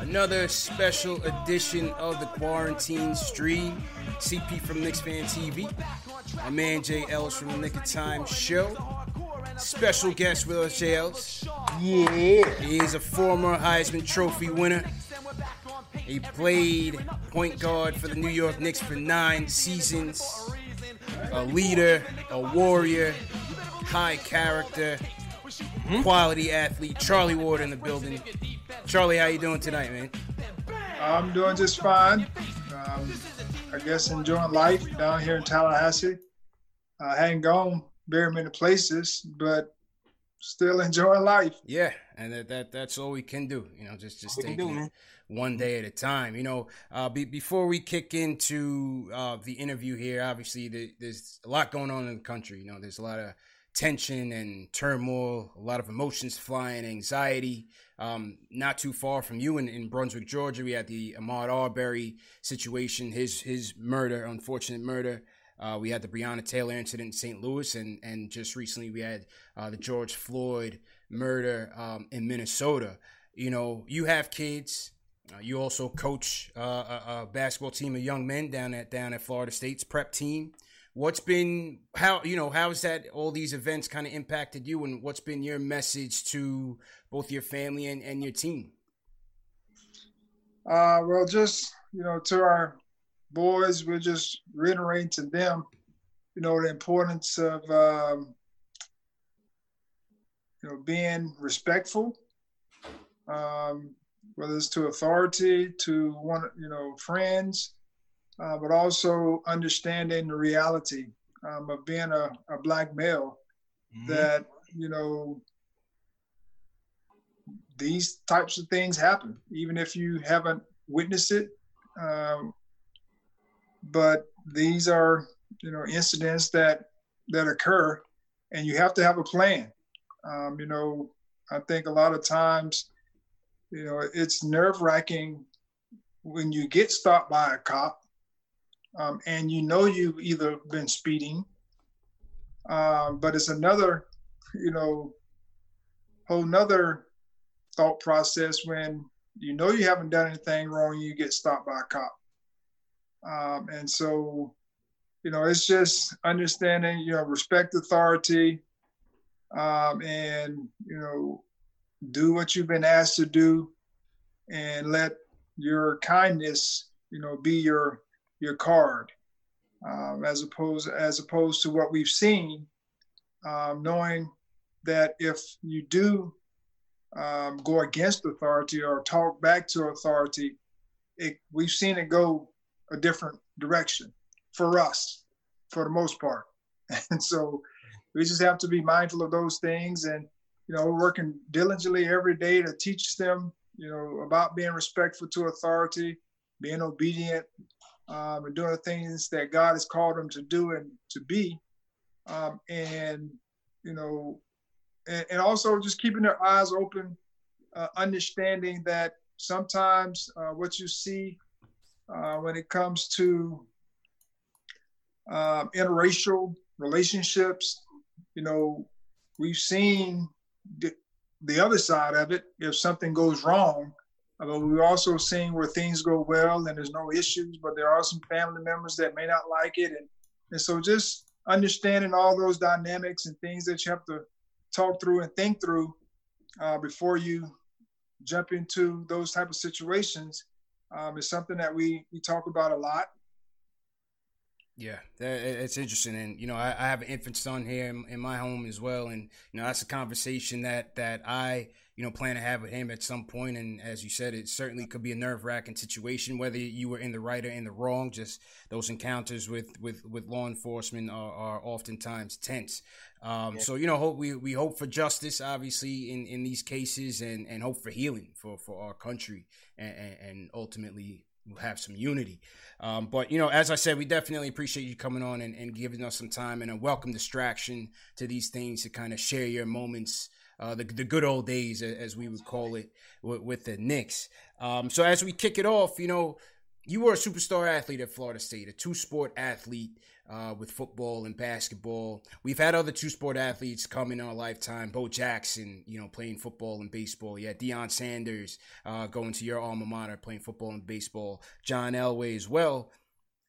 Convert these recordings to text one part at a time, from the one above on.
Another special edition of the Quarantine Stream. CP from Knicks Fan TV. My man Jay Ellis from the Nick of Time Show. Special guest with us, Jay Ellis. Yeah. He is a former Heisman Trophy winner. He played point guard for the New York Knicks for nine seasons. A leader, a warrior, high character, quality athlete. Charlie Ward in the building. Charlie, how you doing tonight, man? I'm doing just fine. Um, I guess enjoying life down here in Tallahassee. I hadn't gone very many places, but still enjoying life. Yeah, and that, that that's all we can do. You know, just just taking it one day at a time. You know, uh, be, before we kick into uh, the interview here, obviously the, there's a lot going on in the country. You know, there's a lot of tension and turmoil, a lot of emotions flying, anxiety. Um, not too far from you in, in Brunswick, Georgia, we had the Ahmaud Arbery situation, his his murder, unfortunate murder. Uh, we had the Breonna Taylor incident in St. Louis, and and just recently we had uh, the George Floyd murder um, in Minnesota. You know, you have kids. Uh, you also coach uh, a, a basketball team of young men down at down at Florida State's prep team what's been how you know how's that all these events kind of impacted you and what's been your message to both your family and, and your team? Uh well just you know to our boys we're just reiterating to them you know the importance of um you know being respectful um whether it's to authority to one you know friends uh, but also understanding the reality um, of being a, a black male mm-hmm. that you know these types of things happen even if you haven't witnessed it um, but these are you know incidents that that occur and you have to have a plan um, you know i think a lot of times you know it's nerve wracking when you get stopped by a cop um, and you know you've either been speeding, um, but it's another, you know, whole nother thought process when you know you haven't done anything wrong, you get stopped by a cop. Um, and so, you know, it's just understanding, you know, respect authority, um, and you know, do what you've been asked to do, and let your kindness, you know, be your your card, um, as opposed as opposed to what we've seen, um, knowing that if you do um, go against authority or talk back to authority, it, we've seen it go a different direction for us, for the most part. And so we just have to be mindful of those things, and you know, we're working diligently every day to teach them, you know, about being respectful to authority, being obedient, um, and doing the things that God has called them to do and to be. Um, and, you know, and, and, also just keeping their eyes open, uh, understanding that sometimes uh, what you see uh, when it comes to um, interracial relationships, you know, we've seen the, the other side of it. If something goes wrong, but we're also seeing where things go well and there's no issues, but there are some family members that may not like it. And, and so just understanding all those dynamics and things that you have to talk through and think through uh, before you jump into those type of situations um, is something that we, we talk about a lot. Yeah, it's interesting, and you know, I, I have an infant son here in, in, my home as well, and you know, that's a conversation that that I you know plan to have with him at some point. And as you said, it certainly could be a nerve wracking situation, whether you were in the right or in the wrong. Just those encounters with with with law enforcement are, are oftentimes tense. Um, yeah. So you know, hope we we hope for justice, obviously, in in these cases, and and hope for healing for for our country, and, and ultimately we'll have some unity. Um, but you know, as I said, we definitely appreciate you coming on and, and, giving us some time and a welcome distraction to these things to kind of share your moments, uh, the the good old days as we would call it with, with the Knicks. Um, so as we kick it off, you know, you were a superstar athlete at Florida State, a two sport athlete uh, with football and basketball. We've had other two sport athletes come in our lifetime. Bo Jackson, you know, playing football and baseball. Yeah, Deion Sanders uh, going to your alma mater, playing football and baseball. John Elway as well.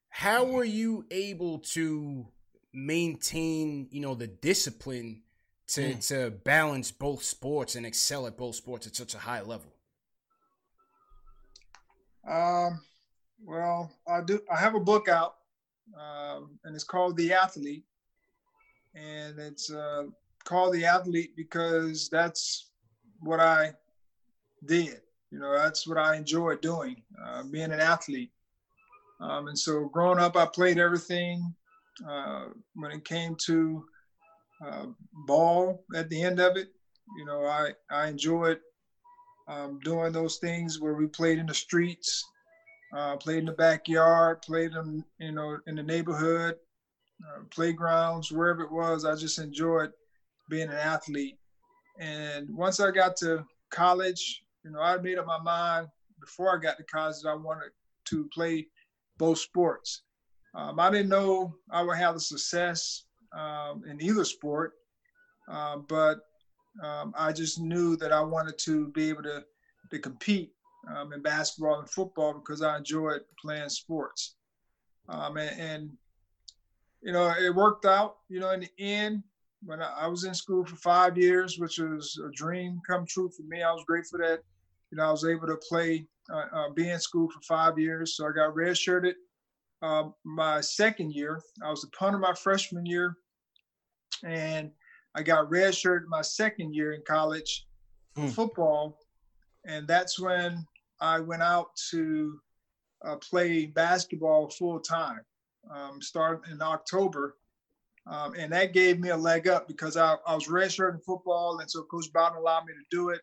How were you able to maintain, you know, the discipline to mm. to balance both sports and excel at both sports at such a high level? Um, well, I do. I have a book out um, and it's called The Athlete. And it's uh, called The Athlete because that's what I did. You know, that's what I enjoy doing, uh, being an athlete. Um, and so growing up, I played everything. Uh, when it came to uh, ball at the end of it, you know, I, I enjoyed um, doing those things where we played in the streets uh, played in the backyard, played in you know in the neighborhood, uh, playgrounds, wherever it was. I just enjoyed being an athlete. And once I got to college, you know, I made up my mind before I got to college that I wanted to play both sports. Um, I didn't know I would have the success um, in either sport, uh, but um, I just knew that I wanted to be able to to compete um, in basketball and football because I enjoyed playing sports. Um, and, and, you know, it worked out, you know, in the end, when I, I, was in school for five years, which was a dream come true for me. I was grateful that, you know, I was able to play, uh, uh, be in school for five years. So I got redshirted uh, my second year. I was a punter my freshman year. And I got redshirted my second year in college for mm. football. And that's when I went out to uh, play basketball full time, um, starting in October. Um, and that gave me a leg up because I, I was redshirting football, and so Coach Bowden allowed me to do it.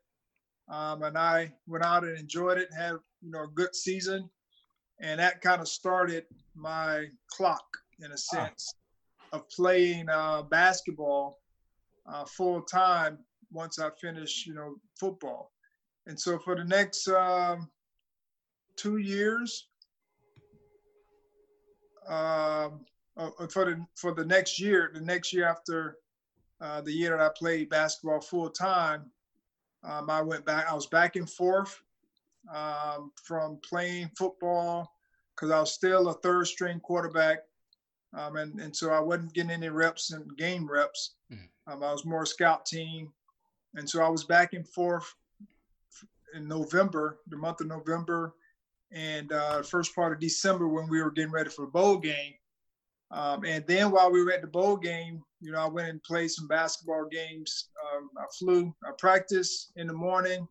Um, and I went out and enjoyed it, had you know a good season, and that kind of started my clock in a sense of playing uh, basketball uh, full time once I finished you know football. And so for the next um, two years, um, uh, uh, for the for the next year, the next year after uh, the year that I played basketball full time, um, I went back. I was back and forth um, from playing football because I was still a third string quarterback, um, and and so I wasn't getting any reps and game reps. Mm. I was more scout team, and so I was back and forth in November, the month of November, and uh, first part of December when we were getting ready for a bowl game. Um, and then while we were at the bowl game, you know, I went and played some basketball games. Um, I flew, I practiced in the morning,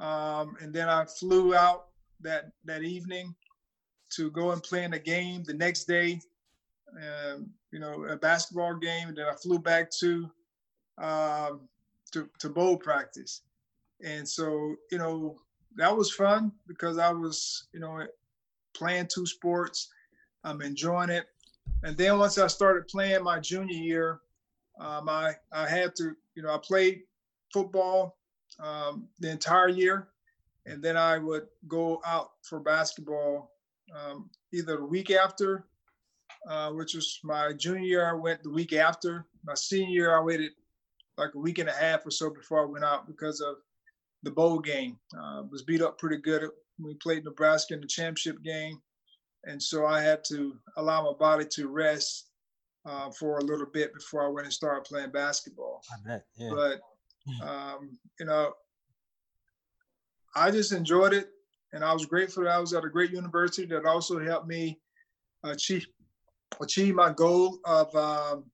um, and then I flew out that that evening to go and play in a game the next day. Um, you know, a basketball game, and then I flew back to um, to, to bowl practice. And so, you know, that was fun because I was, you know, playing two sports. I'm enjoying it. And then once I started playing my junior year, um, I I had to, you know, I played football um, the entire year, and then I would go out for basketball um, either the week after, uh, which was my junior year. I went the week after. My senior year, I waited like a week and a half or so before I went out because of the bowl game. Uh, was beat up pretty good. We played Nebraska in the championship game, and so I had to allow my body to rest uh, for a little bit before I went and started playing basketball. I bet. Yeah. But um, you know, I just enjoyed it, and I was grateful that I was at a great university that also helped me achieve achieve my goal of um,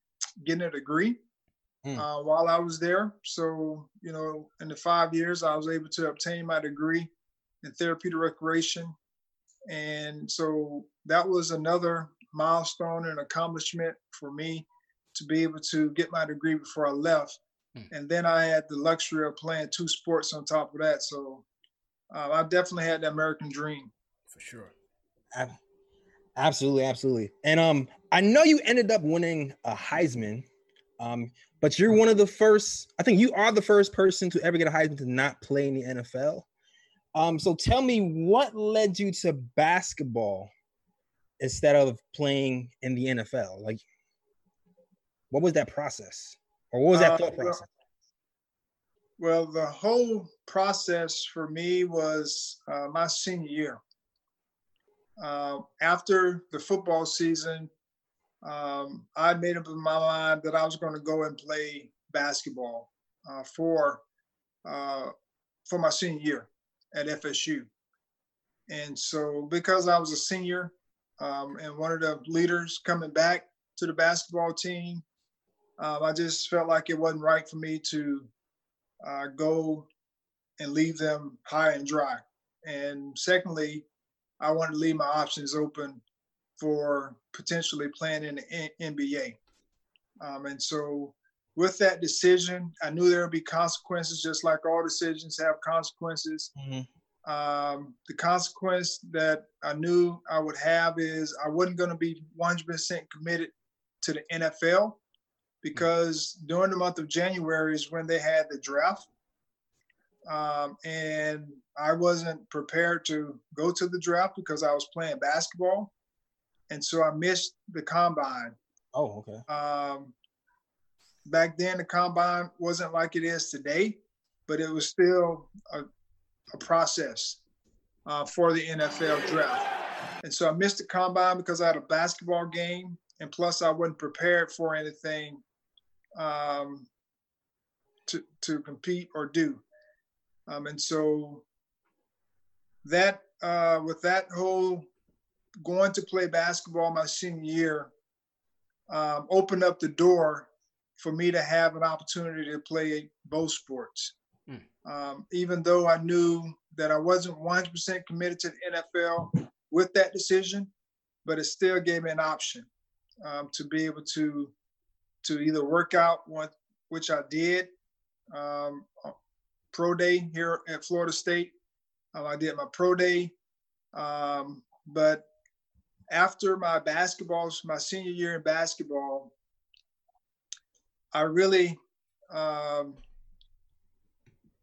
getting a degree mm. uh, while I was there. So, you know, in the five years, I was able to obtain my degree in therapeutic recreation. And so that was another milestone and accomplishment for me to be able to get my degree before I left. Mm. And then I had the luxury of playing two sports on top of that. So uh, I definitely had the American dream. For sure. Absolutely, absolutely. And um, I know you ended up winning a Heisman. Um, but you're one of the first, I think you are the first person to ever get a Heisman to not play in the NFL. Um, so tell me what led you to basketball instead of playing in the NFL? Like, what was that process? Or what was that uh, thought process? Well, the whole process for me was uh, my senior year. Uh, after the football season, um, I made up my mind that I was going to go and play basketball uh, for uh, for my senior year at FSU. And so, because I was a senior um, and one of the leaders coming back to the basketball team, um, I just felt like it wasn't right for me to uh, go and leave them high and dry. And secondly, I wanted to leave my options open for potentially playing in the NBA. Um, and so, with that decision, I knew there would be consequences, just like all decisions have consequences. Mm-hmm. Um, the consequence that I knew I would have is I wasn't going to be 100% committed to the NFL because during the month of January is when they had the draft. Um, and I wasn't prepared to go to the draft because I was playing basketball and so I missed the combine. Oh, okay. Um, back then, the combine wasn't like it is today, but it was still a, a process uh, for the NFL draft. And so I missed the combine because I had a basketball game, and plus I wasn't prepared for anything um, to to compete or do. Um, and so that uh, with that whole going to play basketball my senior year um, opened up the door for me to have an opportunity to play both sports. Mm. Um, even though I knew that I wasn't 100% committed to the NFL with that decision, but it still gave me an option um, to be able to to either work out one, which I did, um, pro day here at Florida State. Um, I did my pro day, um, but after my basketball, my senior year in basketball, I really um,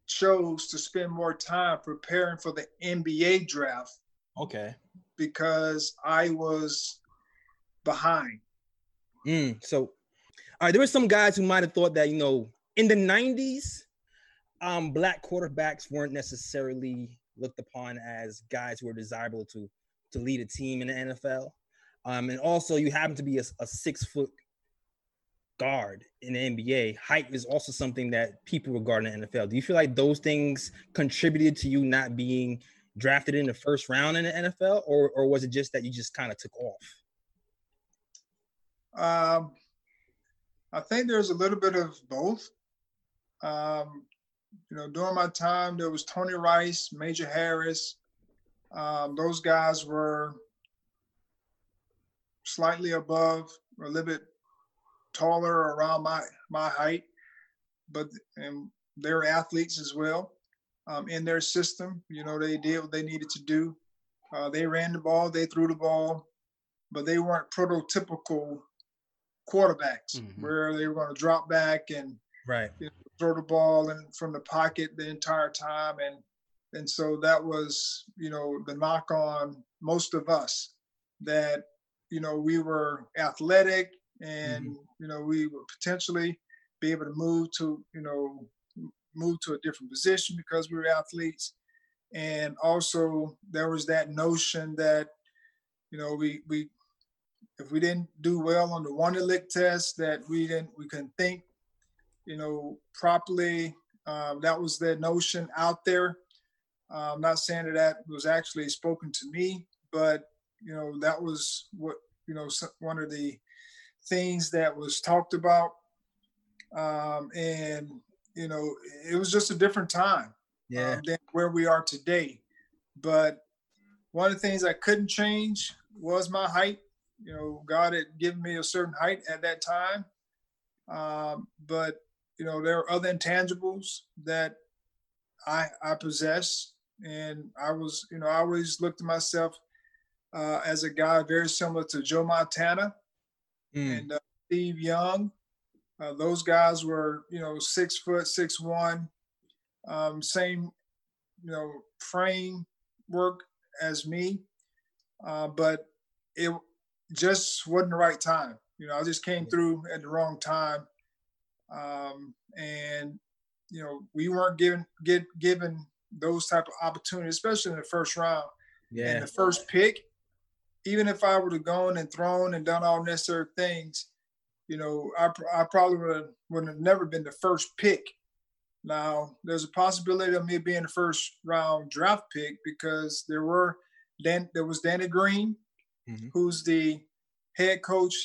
chose to spend more time preparing for the NBA draft. Okay. Because I was behind. Mm, so, all right, there were some guys who might have thought that, you know, in the 90s, um, black quarterbacks weren't necessarily looked upon as guys who were desirable to to lead a team in the NFL. Um, and also, you happen to be a, a six foot guard in the NBA. Height is also something that people regard in the NFL. Do you feel like those things contributed to you not being drafted in the first round in the NFL, or or was it just that you just kind of took off? Um, I think there's a little bit of both. Um, you know, during my time, there was Tony Rice, Major Harris, um, those guys were slightly above a little bit taller around my my height, but and they're athletes as well. um, in their system. You know, they did what they needed to do. Uh, they ran the ball, they threw the ball, but they weren't prototypical quarterbacks mm-hmm. where they were going to drop back and right you know, throw the ball and from the pocket the entire time and and so that was you know the knock on most of us that you know we were athletic and mm-hmm. you know we would potentially be able to move to you know move to a different position because we were athletes and also there was that notion that you know we we if we didn't do well on the Wonderlic test that we didn't we couldn't think you know properly. Um, that was the notion out there. Uh, i'm not saying that that was actually spoken to me but you know that was what you know one of the things that was talked about. Um, and you know it was just a different time yeah. um, than where we are today. But one of the things i couldn't change was my height you know god had given me a certain height at that time um, but you know there are other intangibles that i i possess and i was you know i always looked at myself uh, as a guy very similar to Joe Montana mm. and uh, Steve Young. Uh, those guys were, you know, six foot, six one, um, same, you know, frame work as me, uh, but it just wasn't the right time. You know, I just came through at the wrong time, um, and you know, we weren't given get given those type of opportunities, especially in the first round. Yeah. And the first pick, even if I would have gone and thrown and done all necessary things, you know, I, I probably would have, would have never been the first pick. Now, there's a possibility of me being the first round draft pick because there were Dan, there was Denny Green, mm-hmm. who's the head coach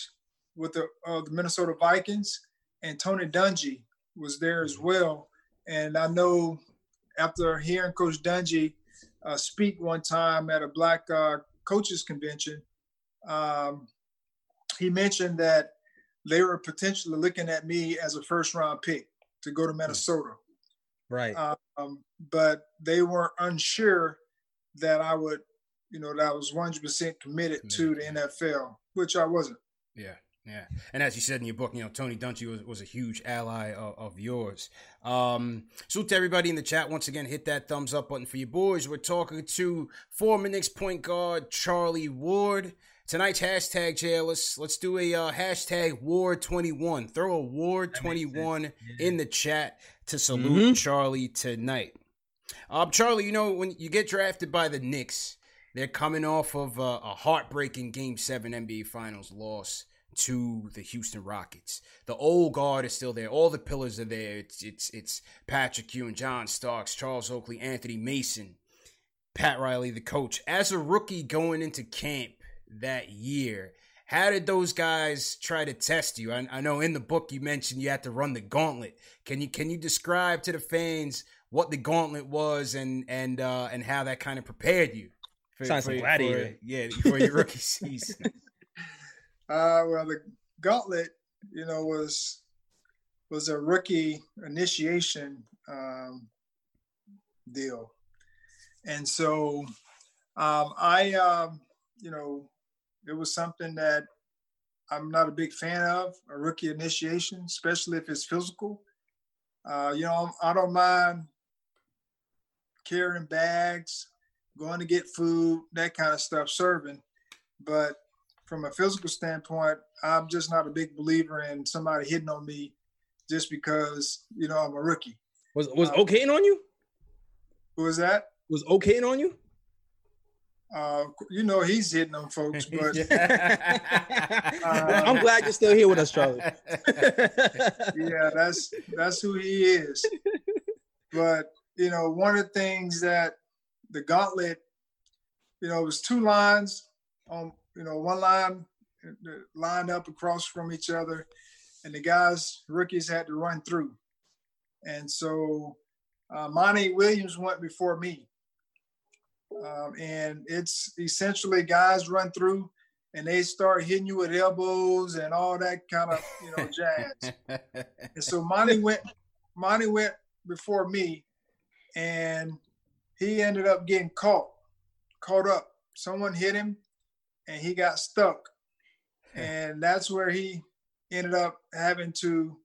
with the, uh, the Minnesota Vikings, and Tony Dungy was there as mm-hmm. well. And I know after hearing Coach Dungy uh, speak one time at a black uh, coaches convention, um, he mentioned that they were potentially looking at me as a first round pick to go to hmm. Minnesota. Right. Um, but they weren't unsure that I would, you know, that I was 100% committed, committed to the NFL, which I wasn't. Yeah. Yeah, and as you said in your book, you know Tony Dungy was, was a huge ally of, of yours. Um, so to everybody in the chat, once again, hit that thumbs up button for your boys. We're talking to former Knicks point guard Charlie Ward. Tonight's hashtag, Jay, let's let's do a uh, hashtag Ward twenty one. Throw a Ward twenty one yeah. in the chat to salute mm-hmm. Charlie tonight. Um, Charlie, you know when you get drafted by the Knicks, they're coming off of uh, a heartbreaking Game Seven NBA Finals loss to the Houston Rockets. The old guard is still there. All the pillars are there. It's it's it's Patrick Ewing, John Starks, Charles Oakley, Anthony Mason, Pat Riley, the coach. As a rookie going into camp that year, how did those guys try to test you? I, I know in the book you mentioned you had to run the gauntlet. Can you can you describe to the fans what the gauntlet was and and uh, and how that kind of prepared you? For, Sounds like gladiator. For, yeah, for your rookie season. Uh, well, the gauntlet, you know, was was a rookie initiation um, deal, and so um, I, um, you know, it was something that I'm not a big fan of a rookie initiation, especially if it's physical. Uh, you know, I don't mind carrying bags, going to get food, that kind of stuff, serving, but from a physical standpoint, I'm just not a big believer in somebody hitting on me just because you know I'm a rookie. Was was um, okaying on you? Who was that? Was okaying on you? Uh, you know he's hitting on folks, but uh, I'm glad you're still here with us, Charlie. yeah, that's that's who he is. But you know, one of the things that the gauntlet, you know, it was two lines on you know, one line lined up across from each other, and the guys, rookies, had to run through. And so uh, Monty Williams went before me. Um, and it's essentially guys run through and they start hitting you with elbows and all that kind of you know jazz. and so Monty went Monty went before me and he ended up getting caught, caught up. Someone hit him, and he got stuck, and that's where he ended up having to.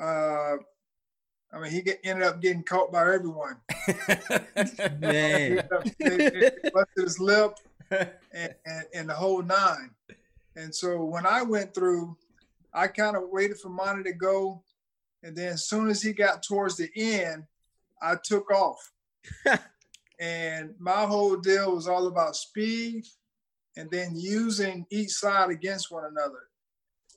Uh, I mean, he get, ended up getting caught by everyone. Man, busted his lip and, and, and the whole nine. And so when I went through, I kind of waited for Monty to go, and then as soon as he got towards the end, I took off. and my whole deal was all about speed and then using each side against one another.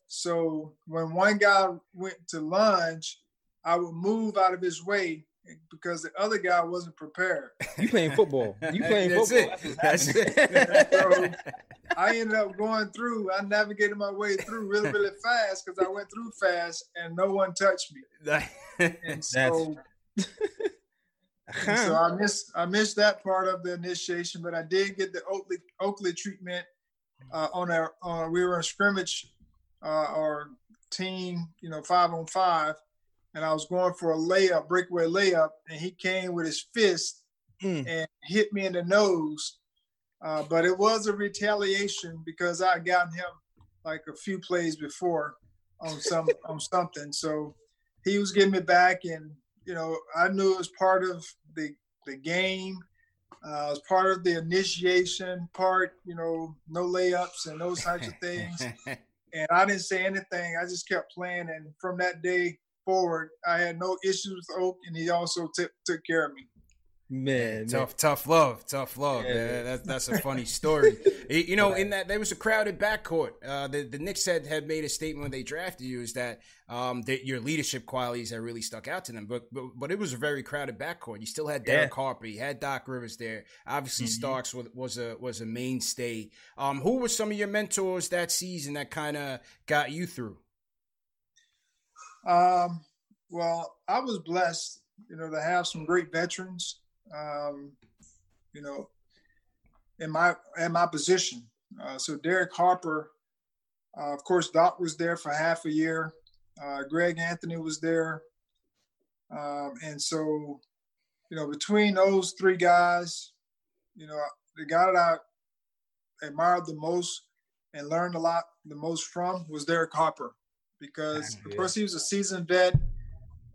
So when one guy went to lunge, I would move out of his way because the other guy wasn't prepared. You playing football. You playing That's football. It. That's it. so I ended up going through. I navigated my way through really, really fast because I went through fast and no one touched me. And so, and so I missed I missed that part of the initiation, but I did get the Oakley Oakley treatment uh, on our on we were in scrimmage uh, our team, you know, five on five, and I was going for a layup, breakaway layup, and he came with his fist mm. and hit me in the nose. Uh, but it was a retaliation because I gotten him like a few plays before on some on something. So he was getting me back, and you know I knew it was part of the the game. Uh, as part of the initiation part, you know, no layups and those types of things. and I didn't say anything. I just kept playing, and from that day forward, I had no issues with Oak, and he also t- took care of me. Man, tough, man. tough love, tough love. Yeah, yeah that's that's a funny story. you know, in that there was a crowded backcourt. Uh, the the Knicks had had made a statement when they drafted you is that um that your leadership qualities had really stuck out to them. But but, but it was a very crowded backcourt. You still had Derek yeah. Harper, you had Doc Rivers there. Obviously, mm-hmm. Starks was, was a was a mainstay. Um, who were some of your mentors that season that kind of got you through? Um, well, I was blessed, you know, to have some great veterans um, you know, in my in my position. Uh, so Derek Harper, uh, of course, Doc was there for half a year. Uh, Greg Anthony was there, um, and so you know between those three guys, you know the guy that I admired the most and learned a lot the most from was Derek Harper because of course he was a seasoned vet.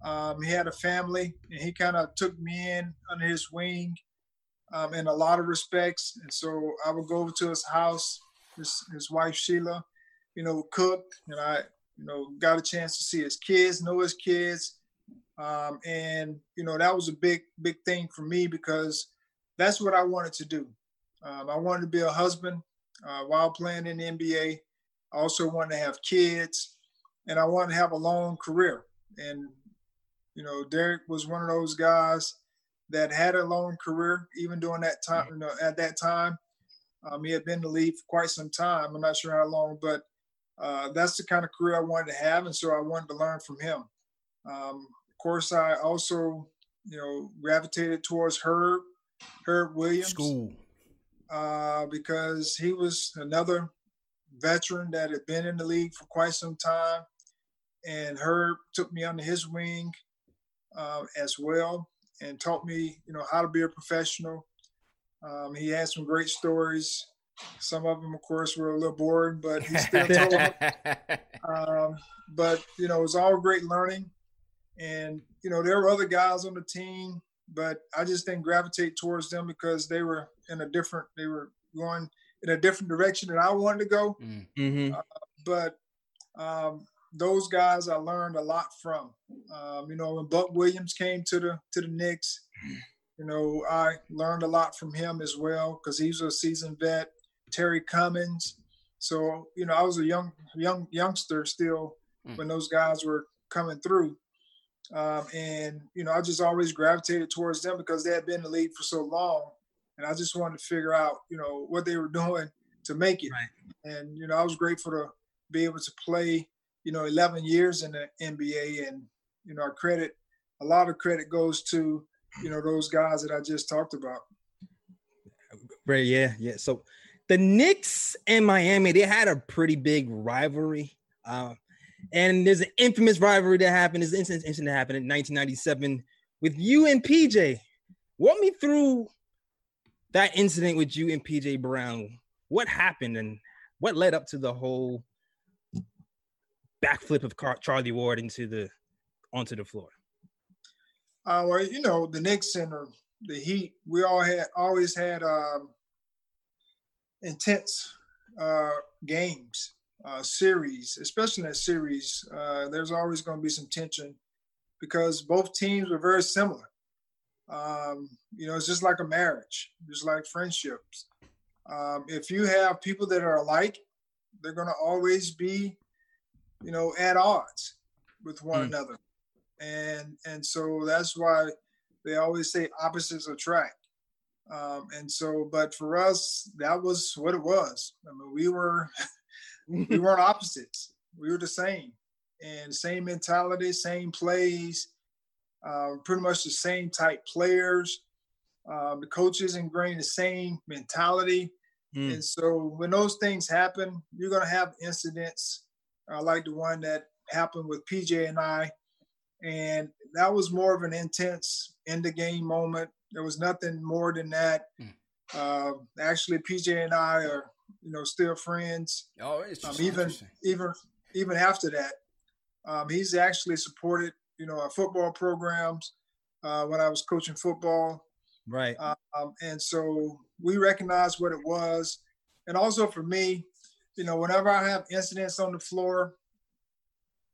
Um, he had a family, and he kind of took me in under his wing um, in a lot of respects. And so I would go over to his house. His, his wife Sheila, you know, cooked, and I, you know, got a chance to see his kids, know his kids, um, and you know that was a big, big thing for me because that's what I wanted to do. Um, I wanted to be a husband uh, while playing in the NBA. I also wanted to have kids, and I wanted to have a long career. And you know, Derek was one of those guys that had a long career, even during that time. You know, at that time, um, he had been in the league for quite some time. I'm not sure how long, but uh, that's the kind of career I wanted to have, and so I wanted to learn from him. Um, of course, I also, you know, gravitated towards Herb, Herb Williams, school, uh, because he was another veteran that had been in the league for quite some time, and Herb took me under his wing uh, as well and taught me, you know, how to be a professional. Um, he had some great stories. Some of them, of course, were a little boring, but he still told them. Um, but you know, it was all great learning. And you know, there were other guys on the team, but I just didn't gravitate towards them because they were in a different. They were going in a different direction than I wanted to go. Mm-hmm. Uh, but um, those guys I learned a lot from. Um, you know, when Buck Williams came to the to the Knicks, you know, I learned a lot from him as well because he's a seasoned vet. Terry Cummings. So, you know, I was a young young youngster still mm. when those guys were coming through. Um, and, you know, I just always gravitated towards them because they had been in the league for so long. And I just wanted to figure out, you know, what they were doing to make it. Right. And, you know, I was grateful to be able to play you know, 11 years in the NBA, and you know, our credit, a lot of credit goes to you know those guys that I just talked about. Right. Yeah. Yeah. So the Knicks and Miami, they had a pretty big rivalry. Uh, and there's an infamous rivalry that happened. There's an incident, incident that happened in 1997 with you and PJ. walk me through that incident with you and PJ Brown. What happened and what led up to the whole backflip of Car- Charlie Ward into the onto the floor? Uh, well, you know, the Knicks and the Heat, we all had always had um, intense uh, games, uh, series, especially in that series. Uh, there's always going to be some tension because both teams were very similar. Um, you know, it's just like a marriage, just like friendships. Um, if you have people that are alike, they're going to always be, you know, at odds with one mm. another, and and so that's why they always say opposites attract. Um, and so, but for us, that was what it was. I mean, we were we weren't opposites. We were the same, and same mentality, same plays, uh, pretty much the same type players. Uh, the coaches ingrained the same mentality. Mm. And so when those things happen, you're going to have incidents uh, like the one that happened with PJ and I. And that was more of an intense end the game moment. There was nothing more than that. Mm. Uh, actually, PJ and I are, you know, still friends. Oh, it's um, even even even after that, um, he's actually supported you know, our football programs uh, when I was coaching football. Right. Um, and so we recognized what it was. And also for me, you know, whenever I have incidents on the floor,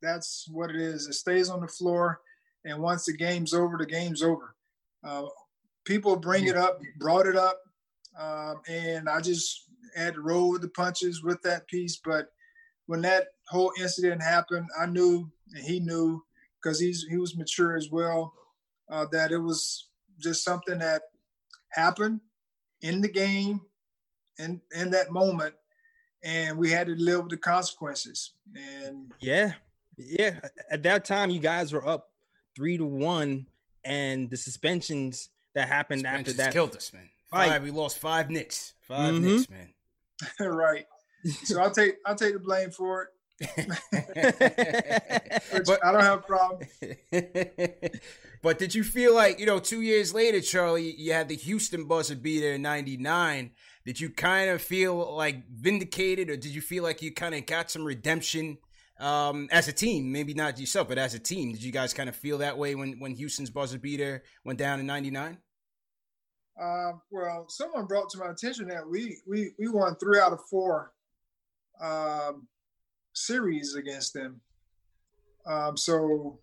that's what it is. It stays on the floor. And once the game's over, the game's over. Uh, people bring it up, brought it up. Um, and I just had to roll with the punches with that piece. But when that whole incident happened, I knew and he knew because he's he was mature as well. Uh, that it was just something that happened in the game, in in that moment, and we had to live with the consequences. And yeah, yeah, at that time, you guys were up three to one, and the suspensions that happened after that killed us, man. Five, right. we lost five Knicks, 5 mm-hmm. Knicks, man. right. So I'll take I'll take the blame for it. But, I don't have a problem. but did you feel like, you know, two years later, Charlie, you had the Houston buzzer beater in 99. Did you kind of feel like vindicated or did you feel like you kind of got some redemption um, as a team? Maybe not yourself, but as a team. Did you guys kind of feel that way when, when Houston's buzzer beater went down in 99? Uh, well, someone brought to my attention that we, we, we won three out of four um, series against them. Um, so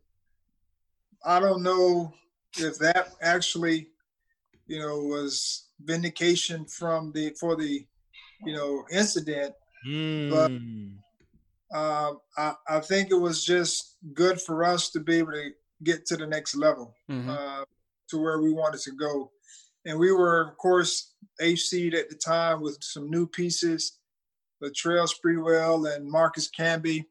I don't know if that actually, you know, was vindication from the for the, you know, incident. Mm. But uh, I, I think it was just good for us to be able to get to the next level, mm-hmm. uh, to where we wanted to go. And we were, of course, eight seed at the time with some new pieces Latrell Sprewell and Marcus Camby,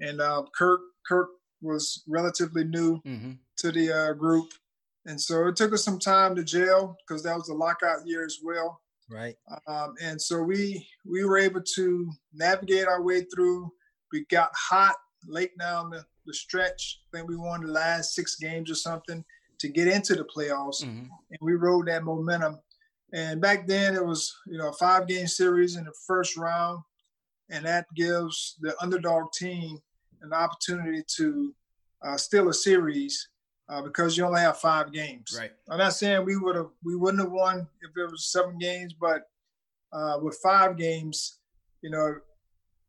and uh, Kurt. Kurt was relatively new mm-hmm. to the uh, group, and so it took us some time to gel because that was a lockout year as well. Right. Um, and so we we were able to navigate our way through. We got hot late down the, the stretch. I think we won the last six games or something to get into the playoffs, mm-hmm. and we rode that momentum. And back then it was, you know, a five game series in the first round. And that gives the underdog team an opportunity to uh, steal a series uh, because you only have five games. Right. I'm not saying we would have we wouldn't have won if it was seven games, but uh, with five games, you know,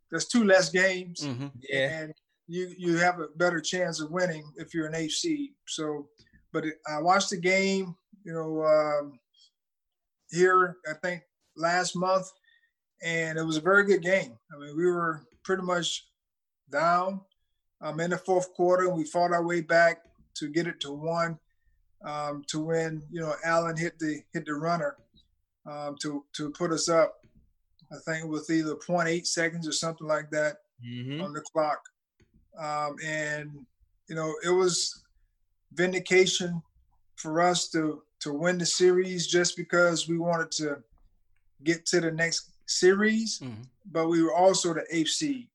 there's two less games, mm-hmm. yeah, and you you have a better chance of winning if you're an eight seed. So, but it, I watched the game, you know, um, here, I think last month, and it was a very good game. I mean, we were pretty much down um, in the fourth quarter. and We fought our way back to get it to one um, to win. You know, Allan hit the hit the runner um, to to put us up. I think with either 0.8 seconds or something like that mm-hmm. on the clock, um, and you know it was vindication for us to to win the series just because we wanted to get to the next series, mm-hmm. but we were also the eighth seed.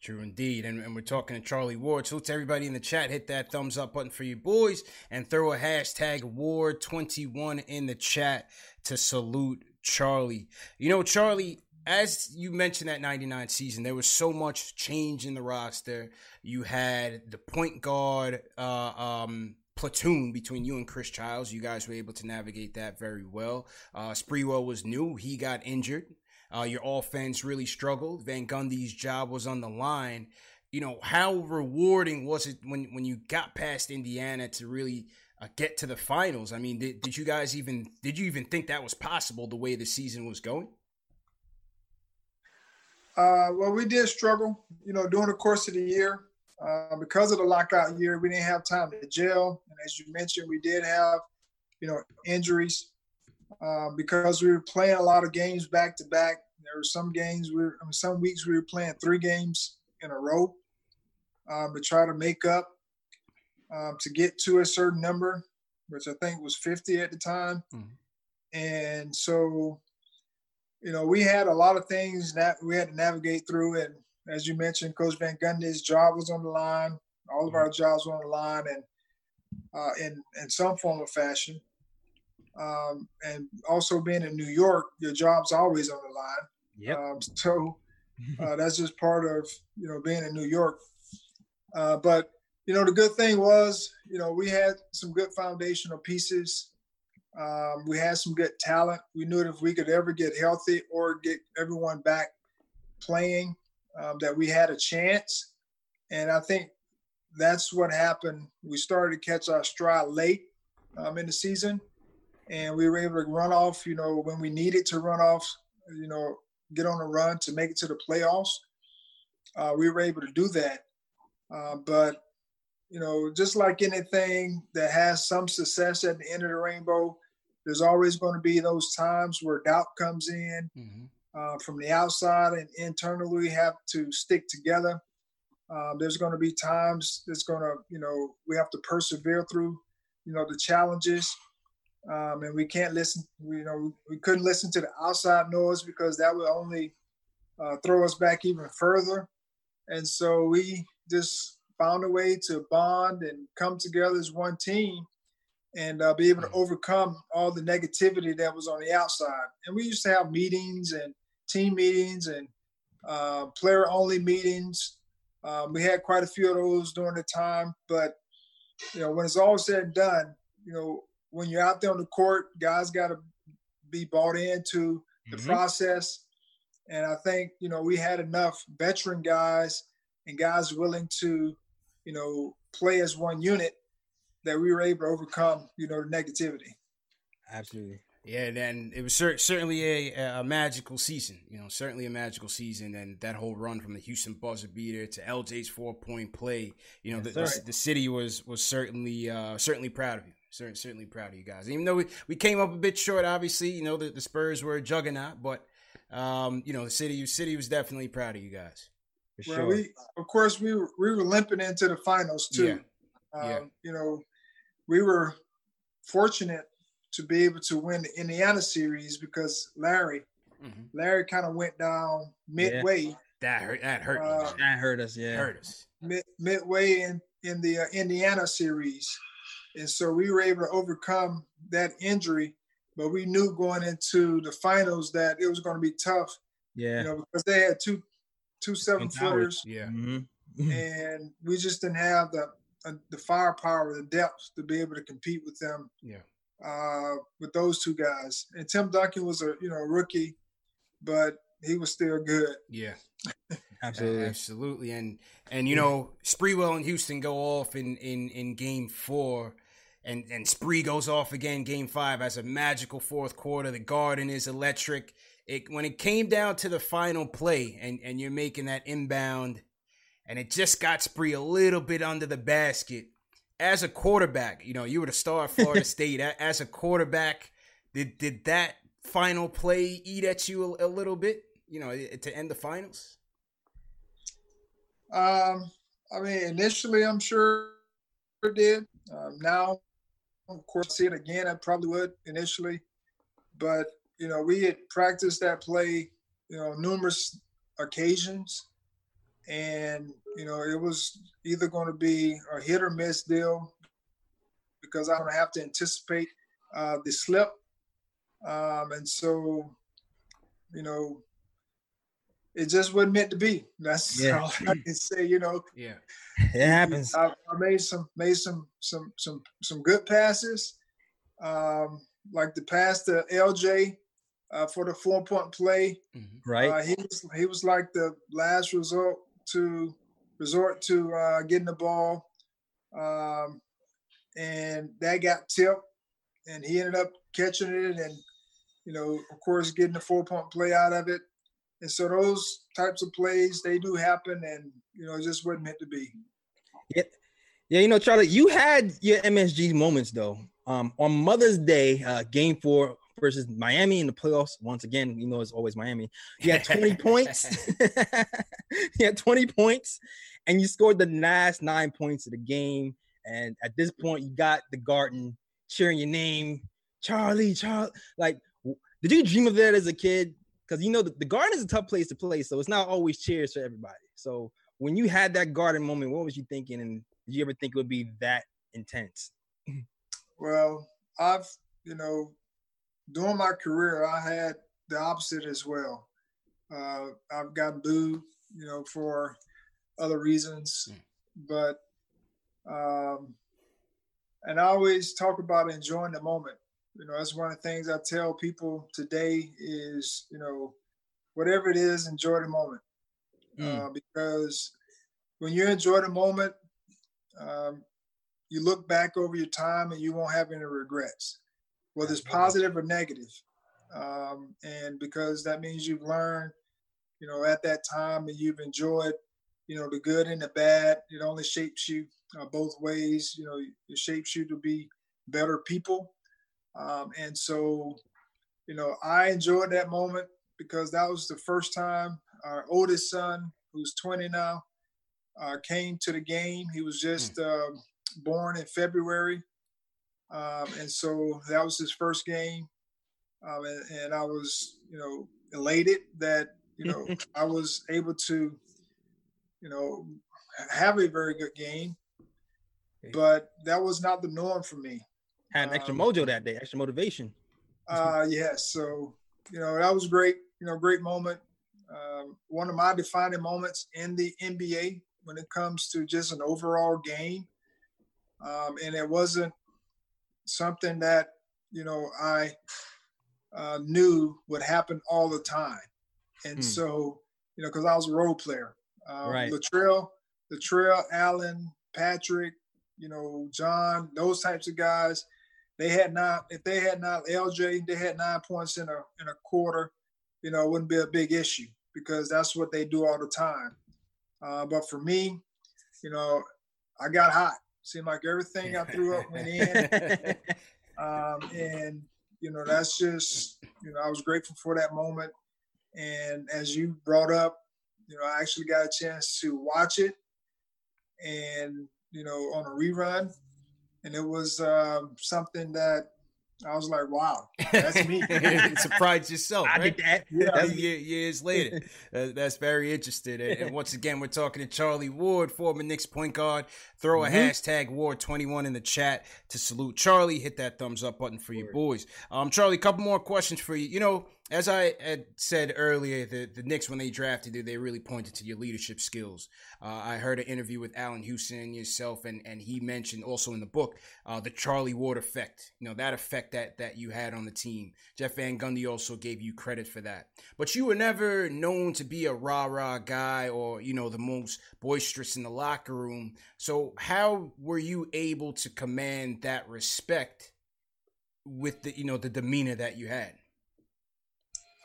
True indeed. And, and we're talking to Charlie Ward. So to everybody in the chat, hit that thumbs up button for you boys and throw a hashtag Ward21 in the chat to salute Charlie. You know, Charlie, as you mentioned that 99 season, there was so much change in the roster. You had the point guard uh, um, platoon between you and Chris Childs. You guys were able to navigate that very well. Uh, Sprewell was new. He got injured. Uh, your offense really struggled. Van Gundy's job was on the line. You know, how rewarding was it when, when you got past Indiana to really uh, get to the finals? I mean, did, did you guys even did you even think that was possible the way the season was going? Uh, well, we did struggle, you know, during the course of the year. Uh, because of the lockout year, we didn't have time to gel. And as you mentioned, we did have, you know, injuries uh, because we were playing a lot of games back to back. There were some games we were, I mean, some weeks we were playing three games in a row um, to try to make up um, to get to a certain number, which I think was 50 at the time. Mm-hmm. And so, you know, we had a lot of things that we had to navigate through. And as you mentioned, Coach Van Gundy's job was on the line. All of mm-hmm. our jobs were on the line, and uh, in in some form or fashion. Um, and also being in New York, your job's always on the line. Yeah. Um, so uh, that's just part of you know being in New York. Uh, but you know the good thing was you know we had some good foundational pieces. Um, we had some good talent. We knew that if we could ever get healthy or get everyone back playing, um, that we had a chance. And I think that's what happened. We started to catch our stride late um, in the season and we were able to run off, you know, when we needed to run off, you know, get on a run to make it to the playoffs. Uh, we were able to do that. Uh, but, you know, just like anything that has some success at the end of the rainbow, there's always going to be those times where doubt comes in mm-hmm. Uh, from the outside and internally have to stick together. Um, there's going to be times that's going to, you know, we have to persevere through, you know, the challenges um, and we can't listen. You know, we couldn't listen to the outside noise because that would only uh, throw us back even further. And so we just found a way to bond and come together as one team and uh, be able to mm. overcome all the negativity that was on the outside. And we used to have meetings and team meetings and uh, player only meetings. Um, we had quite a few of those during the time, but you know, when it's all said and done, you know, when you're out there on the court, guys got to be bought into the mm-hmm. process. And I think, you know, we had enough veteran guys and guys willing to, you know, play as one unit that we were able to overcome, you know, the negativity. Absolutely. Yeah, then it was cer- certainly a, a magical season. You know, certainly a magical season, and that whole run from the Houston buzzer beater to LJ's four point play. You know, the, the, the, city was was certainly uh, certainly proud of you. Certainly, certainly proud of you guys. Even though we, we came up a bit short, obviously, you know the, the Spurs were a juggernaut, but um, you know the city city was definitely proud of you guys. For well, sure. we of course we were, we were limping into the finals too. Yeah. Um, yeah. You know, we were fortunate to be able to win the Indiana series because Larry, mm-hmm. Larry kind of went down midway. Yeah. That hurt. That hurt. Uh, that hurt us. Yeah, hurt us. Mid, midway in in the uh, Indiana series, and so we were able to overcome that injury. But we knew going into the finals that it was going to be tough. Yeah, you know, because they had two two seven footers. Yeah, mm-hmm. and we just didn't have the uh, the firepower, the depth to be able to compete with them. Yeah, uh, with those two guys. And Tim Duncan was a you know rookie, but he was still good. Yeah. Absolutely, absolutely, and and you know Sprewell and Houston go off in in in Game Four, and and Spree goes off again Game Five as a magical fourth quarter. The Garden is electric. It when it came down to the final play, and and you're making that inbound, and it just got Spree a little bit under the basket. As a quarterback, you know you were the star of Florida State. As a quarterback, did did that final play eat at you a, a little bit? You know, to end the finals. Um, I mean, initially, I'm sure it did. Um, now, of course, see it again. I probably would initially, but you know, we had practiced that play, you know, numerous occasions, and you know it was either going to be a hit or miss deal because I'm going to have to anticipate uh, the slip, um, and so you know it just wasn't meant to be. That's yeah. all I can say. You know, yeah, it happens. I, I, made some made some some some some good passes, um, like the pass to LJ uh, for the four point play. Mm-hmm. Right. Uh, he was he was like the last resort to resort to uh, getting the ball, um, and that got tipped, and he ended up catching it, and you know, of course, getting the four point play out of it. And so those types of plays they do happen, and you know, it just wasn't meant to be. Yeah, yeah. You know, Charlie, you had your MSG moments though. Um, on Mother's Day, uh, Game Four versus Miami in the playoffs. Once again, you know it's always Miami. You had 20 points. you had 20 points, and you scored the last nine points of the game. And at this point, you got the Garden cheering your name, Charlie, Charlie. Like, did you dream of that as a kid? Because you know the, the Garden is a tough place to play, so it's not always cheers for everybody. So when you had that Garden moment, what was you thinking? And did you ever think it would be that intense? Well, I've you know during my career, I had the opposite as well. Uh, I've gotten booed, you know, for other reasons, mm. but um, and I always talk about enjoying the moment. You know, that's one of the things I tell people today is, you know, whatever it is, enjoy the moment. Mm. Uh, because when you enjoy the moment, um, you look back over your time and you won't have any regrets whether it's positive or negative. Um, and because that means you've learned, you know, at that time and you've enjoyed, you know, the good and the bad. It only shapes you uh, both ways. You know, it shapes you to be better people. Um, and so, you know, I enjoyed that moment because that was the first time our oldest son, who's 20 now, uh, came to the game. He was just uh, born in February. Um, and so that was his first game. Um, and, and, I was, you know, elated that, you know, I was able to, you know, have a very good game. But that was not the norm for me. Had extra um, mojo that day, extra motivation. Uh, yes. Yeah, so, you know, that was great, you know, great moment. Um, one of my defining moments in the NBA when it comes to just an overall game. Um, and it wasn't something that you know I uh, knew would happen all the time, and mm. so you know because I was a role player, um, right? Latrell, Latrell, Allan, Patrick, you know John, those types of guys. They had not if they had not LJ, they had nine points in a in a quarter. You know, it wouldn't be a big issue because that's what they do all the time. Uh, but for me, you know, I got hot. Seemed like everything I threw up went in. um, and, you know, that's just, you know, I was grateful for that moment. And as you brought up, you know, I actually got a chance to watch it and, you know, on a rerun. And it was um, something that I was like, wow, that's me. Surprised yourself. I right? did that. Yeah. years later. Uh, that's very interesting. And, and, once again, we're talking to Charlie Ward, former Knicks point guard. Throw a mm-hmm. hashtag Ward21 in the chat to salute Charlie. Hit that thumbs up button for you boys. Um, Charlie, a couple more questions for you. You know, as I had said earlier, the, the Knicks, when they drafted you, they really pointed to your leadership skills. Uh, I heard an interview with Allan Houston and yourself, and, and he mentioned also in the book uh, the Charlie Ward effect, you know, that effect that, that you had on the team. Jeff Van Gundy also gave you credit for that. But you were never known to be a rah rah guy or, you know, the most boisterous in the locker room. So, how were you able to command that respect with the, you know, the demeanor that you had?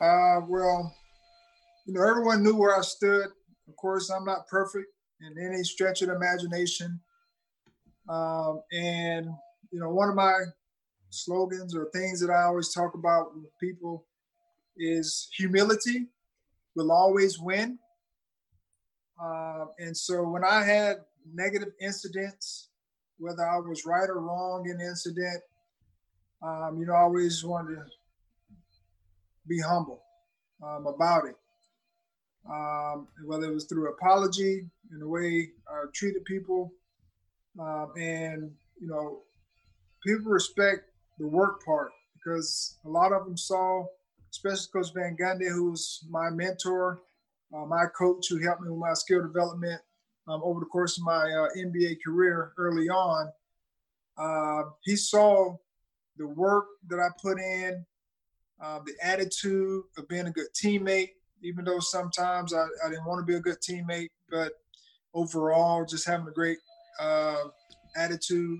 Uh, well, you know, everyone knew where I stood. Of course, I'm not perfect in any stretch of imagination. Um, and, you know, one of my slogans or things that I always talk about with people is humility will always win. Uh, and so when I had negative incidents, whether I was right or wrong in the incident, um, you know, I always wanted to be humble um, about it. um, whether it was through apology and the way I treated people. Um, and, you know, people respect the work part because a lot of them saw, especially Coach Van Gundy, who was my mentor, uh, my coach who helped me with my skill development um, over the course of my uh, NBA career early on. Uh, he saw the work that I put in, uh, the attitude of being a good teammate, even though sometimes I, I didn't want to be a good teammate, but overall, just having a great uh, attitude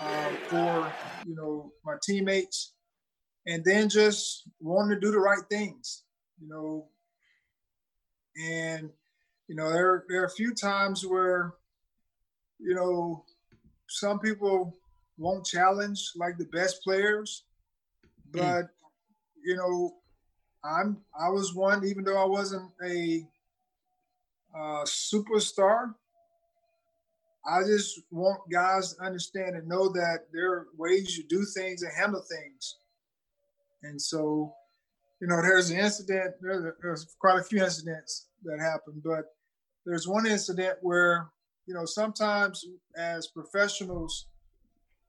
uh, for you know my teammates, and then just wanting to do the right things, you know. And you know, there there are a few times where, you know, some people won't challenge like the best players, hmm. but mm. You know, I'm I was one even though I wasn't a uh, superstar. I just want guys to understand and know that there are ways you do things and handle things. And so, you know, there's an incident, there's, there's quite a few incidents that happened, but there's one incident where, you know, sometimes as professionals,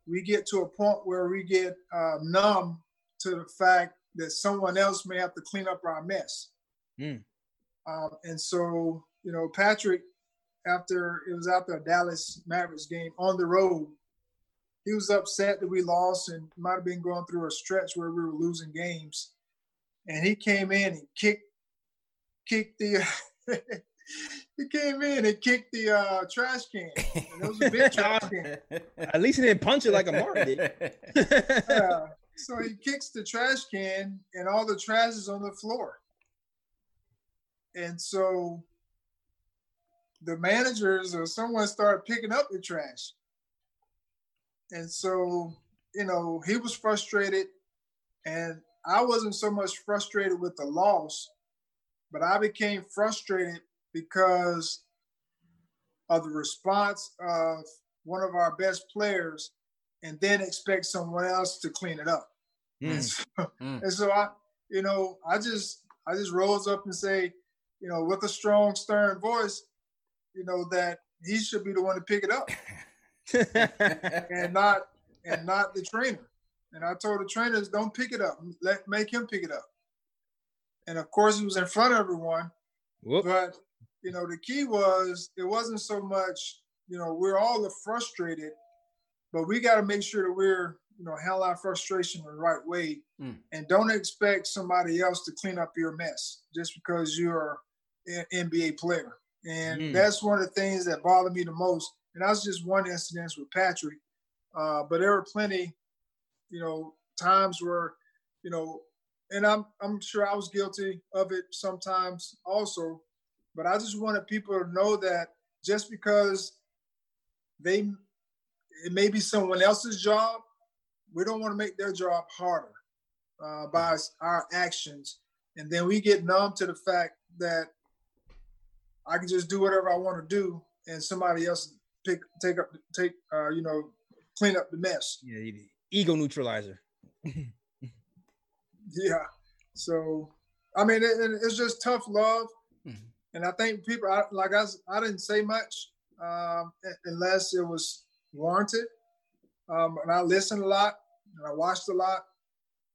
we get to a point where we get uh, numb to the fact that someone else may have to clean up our mess. Mm. Um, and so, you know, Patrick, after it was after a Dallas Mavericks game on the road, he was upset that we lost and might have been going through a stretch where we were losing games. And he came in and kicked kicked the he came in and kicked the uh, trash can. And it was a big trash can. At least he didn't punch it like a Mark did. yeah. So he kicks the trash can, and all the trash is on the floor. And so the managers or someone started picking up the trash. And so, you know, he was frustrated, and I wasn't so much frustrated with the loss, but I became frustrated because of the response of one of our best players and then expect someone else to clean it up. Mm. And, so, mm. and, so, I, you know, I just I just rose up and say, you know, with a strong, stern voice, you know, that he should be the one to pick it up. and not and not the trainer. And I told the trainers, don't pick it up. Let make him pick it up. And of course, he was in front of everyone. Whoop. But you know, the key was it wasn't so much, you know, we're all frustrated, but we got to make sure that we're, you know, handle our frustration the right way mm. and don't expect somebody else to clean up your mess just because you're an NBA player. And mm. that's one of the things that bothered me the most. And that's just one incident with Patrick. Uh, but there were plenty, you know, times where, you know, and I'm I'm sure I was guilty of it sometimes also, but I just wanted people to know that just because they it may be someone else's job, we don't want to make their job harder uh, by our actions, and then we get numb to the fact that I can just do whatever I want to do, and somebody else pick take up take uh, you know clean up the mess. Yeah, ego neutralizer. yeah. So, I mean, it, it's just tough love. Mm-hmm. And I think people, I, like I, I didn't say much um, unless it was warranted. Um, and I listened a lot and I watched a lot.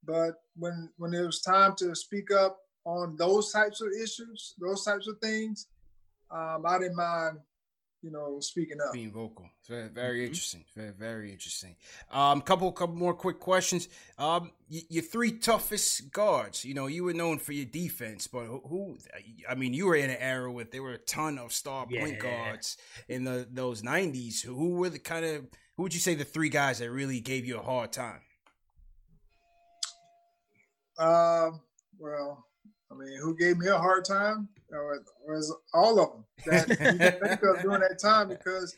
But when when it was time to speak up on those types of issues, those types of things, um, I didn't mind you know, speaking up, being vocal. It's very, very mm-hmm. interesting. Very, very interesting. Um, couple, couple more quick questions. Um, y- your three toughest guards. You know, you were known for your defense, but who? I mean, you were in an era where there were a ton of star yeah. point guards in the those '90s. Who were the kind of? Who would you say the three guys that really gave you a hard time? Um. Well, I mean, who gave me a hard time? was all of them that you can think of during that time because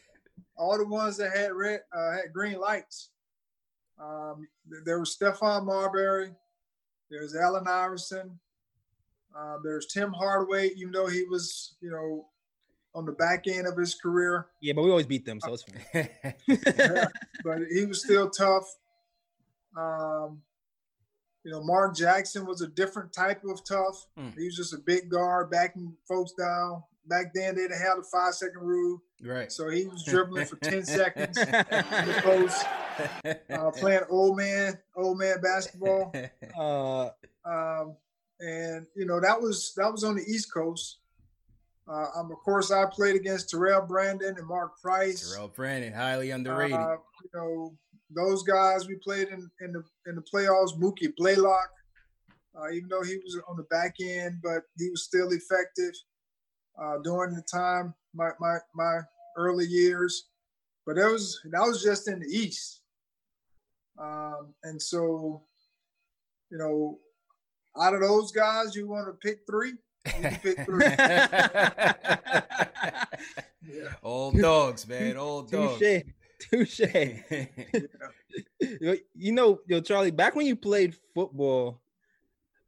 all the ones that had red uh, had green lights. Um, there was Stephon Marbury, there's Allen Iverson, uh, there's Tim Hardaway, even though he was, you know, on the back end of his career. Yeah, but we always beat them, so it's fine. yeah, but he was still tough. Um, You know, Mark Jackson was a different type of tough. Mm. He was just a big guard, backing folks down. Back then, they didn't have the five second rule. Right. So he was dribbling for 10 seconds in the post, uh, playing old man, old man basketball. Uh, um, and you know that was that was on the East Coast. Uh, um, of course, I played against Terrell Brandon and Mark Price. Terrell Brandon, highly underrated. Uh, you know those guys we played in, in the in the playoffs. Mookie Blaylock, uh, even though he was on the back end, but he was still effective uh, during the time my my my early years. But that was that was just in the East, um, and so you know out of those guys, you want to pick three. pick three. yeah. Old dogs, man. Old dogs. Touche. you know, yo, Charlie, back when you played football,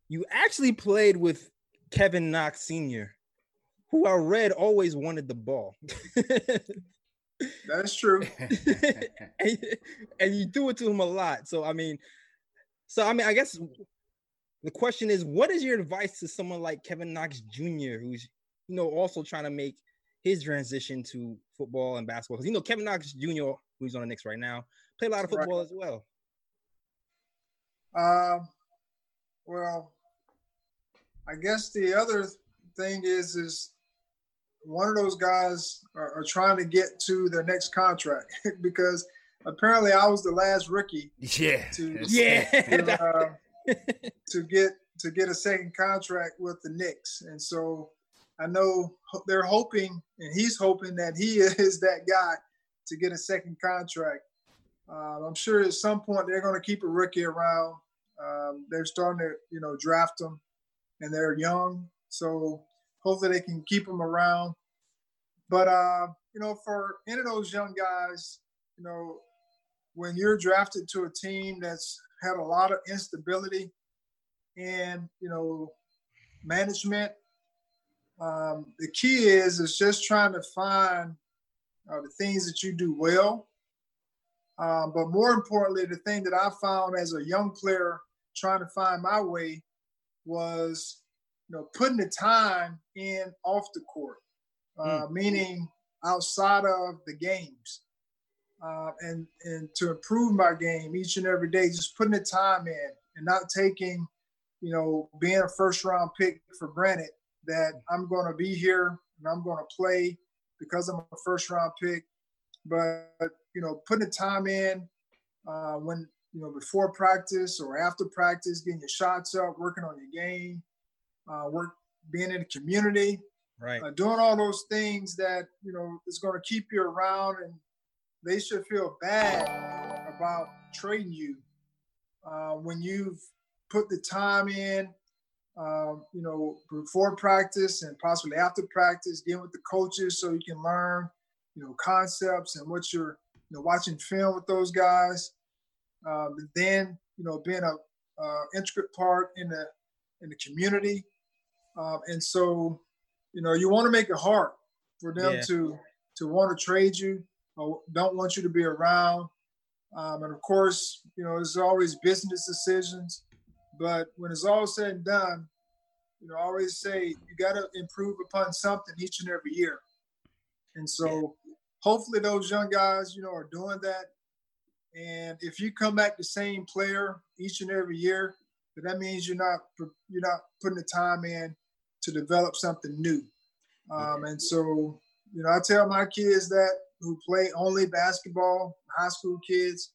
you actually played with Kevin Knox Sr., who I read always wanted the ball. That's true. and, and you do it to him a lot. So I mean, so I mean, I guess the question is, what is your advice to someone like Kevin Knox Jr., who's you know also trying to make his transition to football and basketball? Because you know Kevin Knox Jr., who's on the Knicks right now, Play a lot of football right. as well. Um, well, I guess the other thing is is one of those guys are, are trying to get to their next contract because apparently I was the last rookie. Yeah. To, yeah. To, uh, to get to get a second contract with the Knicks, and so I know they're hoping, and he's hoping that he is that guy to get a second contract. Uh, I'm sure at some point they're going to keep a rookie around. Um, they're starting to, you know, draft them, and they're young, so hopefully they can keep them around. But uh, you know, for any of those young guys, you know, when you're drafted to a team that's had a lot of instability and you know management. Um, the key is is just trying to find uh, the things that you do well. Um, but more importantly, the thing that I found as a young player trying to find my way was, you know, putting the time in off the court, uh, mm. meaning outside of the games uh, and and to improve my game each and every day, just putting the time in and not taking, you know, being a first round pick for granted that I'm going to be here and I'm going to play because I'm a first round pick. But you know, putting the time in uh, when you know before practice or after practice, getting your shots up, working on your game, uh, work being in the community, right, uh, doing all those things that you know is going to keep you around and they should feel bad about trading you uh, when you've put the time in, um, you know, before practice and possibly after practice, getting with the coaches so you can learn, you know, concepts and what you're, you know, watching film with those guys. Um, then, you know, being a uh, intricate part in the in the community, um, and so, you know, you want to make it hard for them yeah. to to want to trade you or don't want you to be around. Um, and of course, you know, there's always business decisions. But when it's all said and done, you know, I always say you got to improve upon something each and every year. And so hopefully those young guys, you know, are doing that. And if you come back the same player each and every year, that means you're not you're not putting the time in to develop something new. Um, and so, you know, I tell my kids that who play only basketball, high school kids,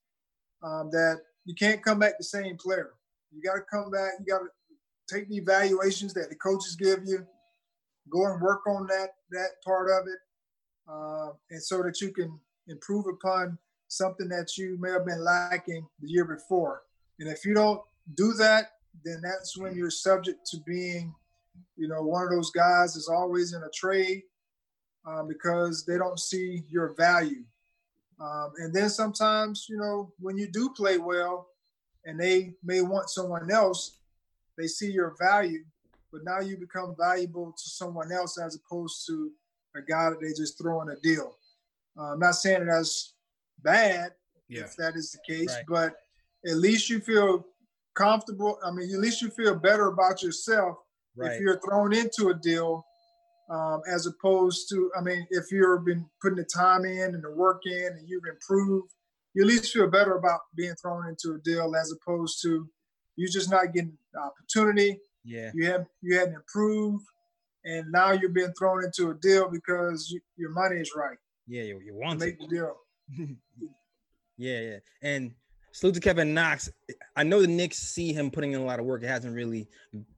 um, that you can't come back the same player. You got to come back. You got to take the evaluations that the coaches give you, go and work on that that part of it, uh, and so that you can improve upon something that you may have been lacking the year before. And if you don't do that, then that's when you're subject to being, you know, one of those guys is always in a trade um, because they don't see your value. Um, and then sometimes, you know, when you do play well and they may want someone else, they see your value, but now you become valuable to someone else as opposed to a guy that they just throw in a deal. Uh, I'm not saying that's bad yeah. if that is the case, right. but at least you feel comfortable. I mean, at least you feel better about yourself right. if you're thrown into a deal, um, as opposed to, I mean, if you've been putting the time in and the work in and you've improved, you at least feel better about being thrown into a deal as opposed to you just not getting the opportunity. Yeah, you have you hadn't improved, and now you're being thrown into a deal because you, your money is right. Yeah, you, you want to make the deal. yeah, yeah, and salute to Kevin Knox. I know the Knicks see him putting in a lot of work. It hasn't really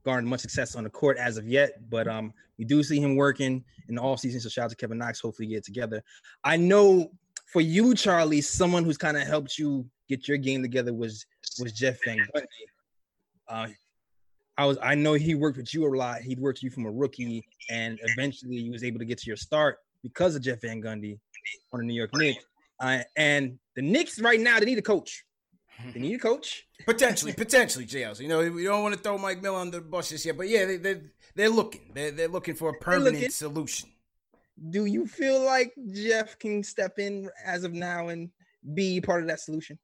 garnered much success on the court as of yet, but um, we do see him working in the off season. So shout out to Kevin Knox. Hopefully, get together. I know for you, Charlie, someone who's kind of helped you get your game together was was Jeff Van Gundy. Uh, I was I know he worked with you a lot. He worked with you from a rookie, and eventually he was able to get to your start because of Jeff Van Gundy on the New York Knicks. Uh, and the Knicks right now they need a coach. They need a coach. Potentially, potentially, JLs. You know, we don't want to throw Mike Miller under the bus just yet, but yeah, they, they, they're looking. They're, they're looking for a permanent solution. Do you feel like Jeff can step in as of now and be part of that solution?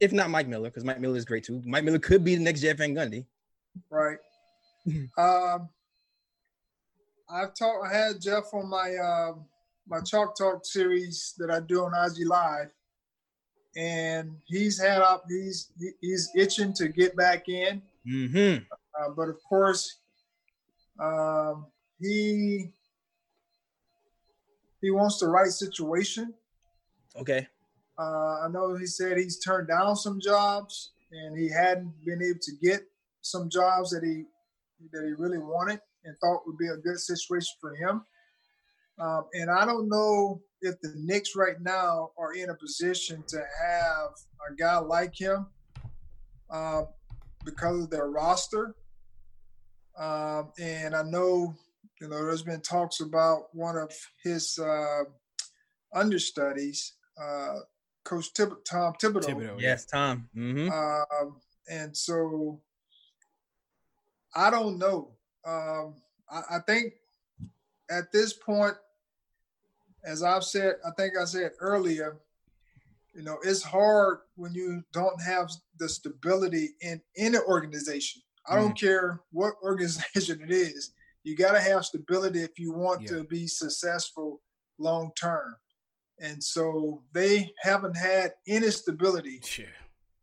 If not Mike Miller, because Mike Miller is great too. Mike Miller could be the next Jeff Van Gundy. Right. um, I've talked. I had Jeff on my uh, my Chalk Talk series that I do on IG Live, and he's had up. He's he's itching to get back in. Mm-hmm. Uh, but of course, um, he he wants the right situation. Okay. Uh, I know he said he's turned down some jobs and he hadn't been able to get some jobs that he that he really wanted and thought would be a good situation for him. Um, and I don't know if the Knicks right now are in a position to have a guy like him uh, because of their roster. Um, and I know, you know, there's been talks about one of his uh, understudies, uh, Coach Tib- Tom Thibodeau. Thibodeau yes, Tom. Mm-hmm. Um, and so I don't know. Um, I, I think at this point, as I've said, I think I said earlier, you know, it's hard when you don't have the stability in any organization. I don't mm. care what organization it is. You got to have stability if you want yeah. to be successful long term. And so they haven't had any stability sure.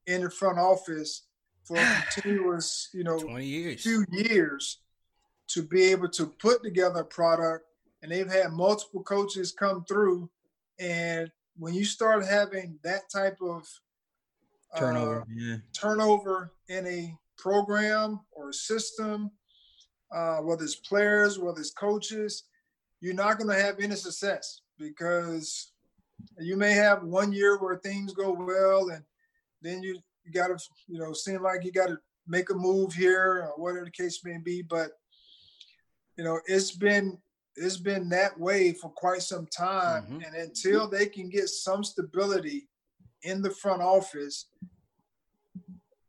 in the front office for a continuous, you know, 20 years. few years to be able to put together a product and they've had multiple coaches come through. And when you start having that type of turnover, uh, yeah. turnover in a program or a system, uh, whether it's players, whether it's coaches, you're not going to have any success because you may have one year where things go well, and then you, you got to, you know, seem like you got to make a move here or whatever the case may be. But you know, it's been it's been that way for quite some time. Mm-hmm. And until they can get some stability in the front office,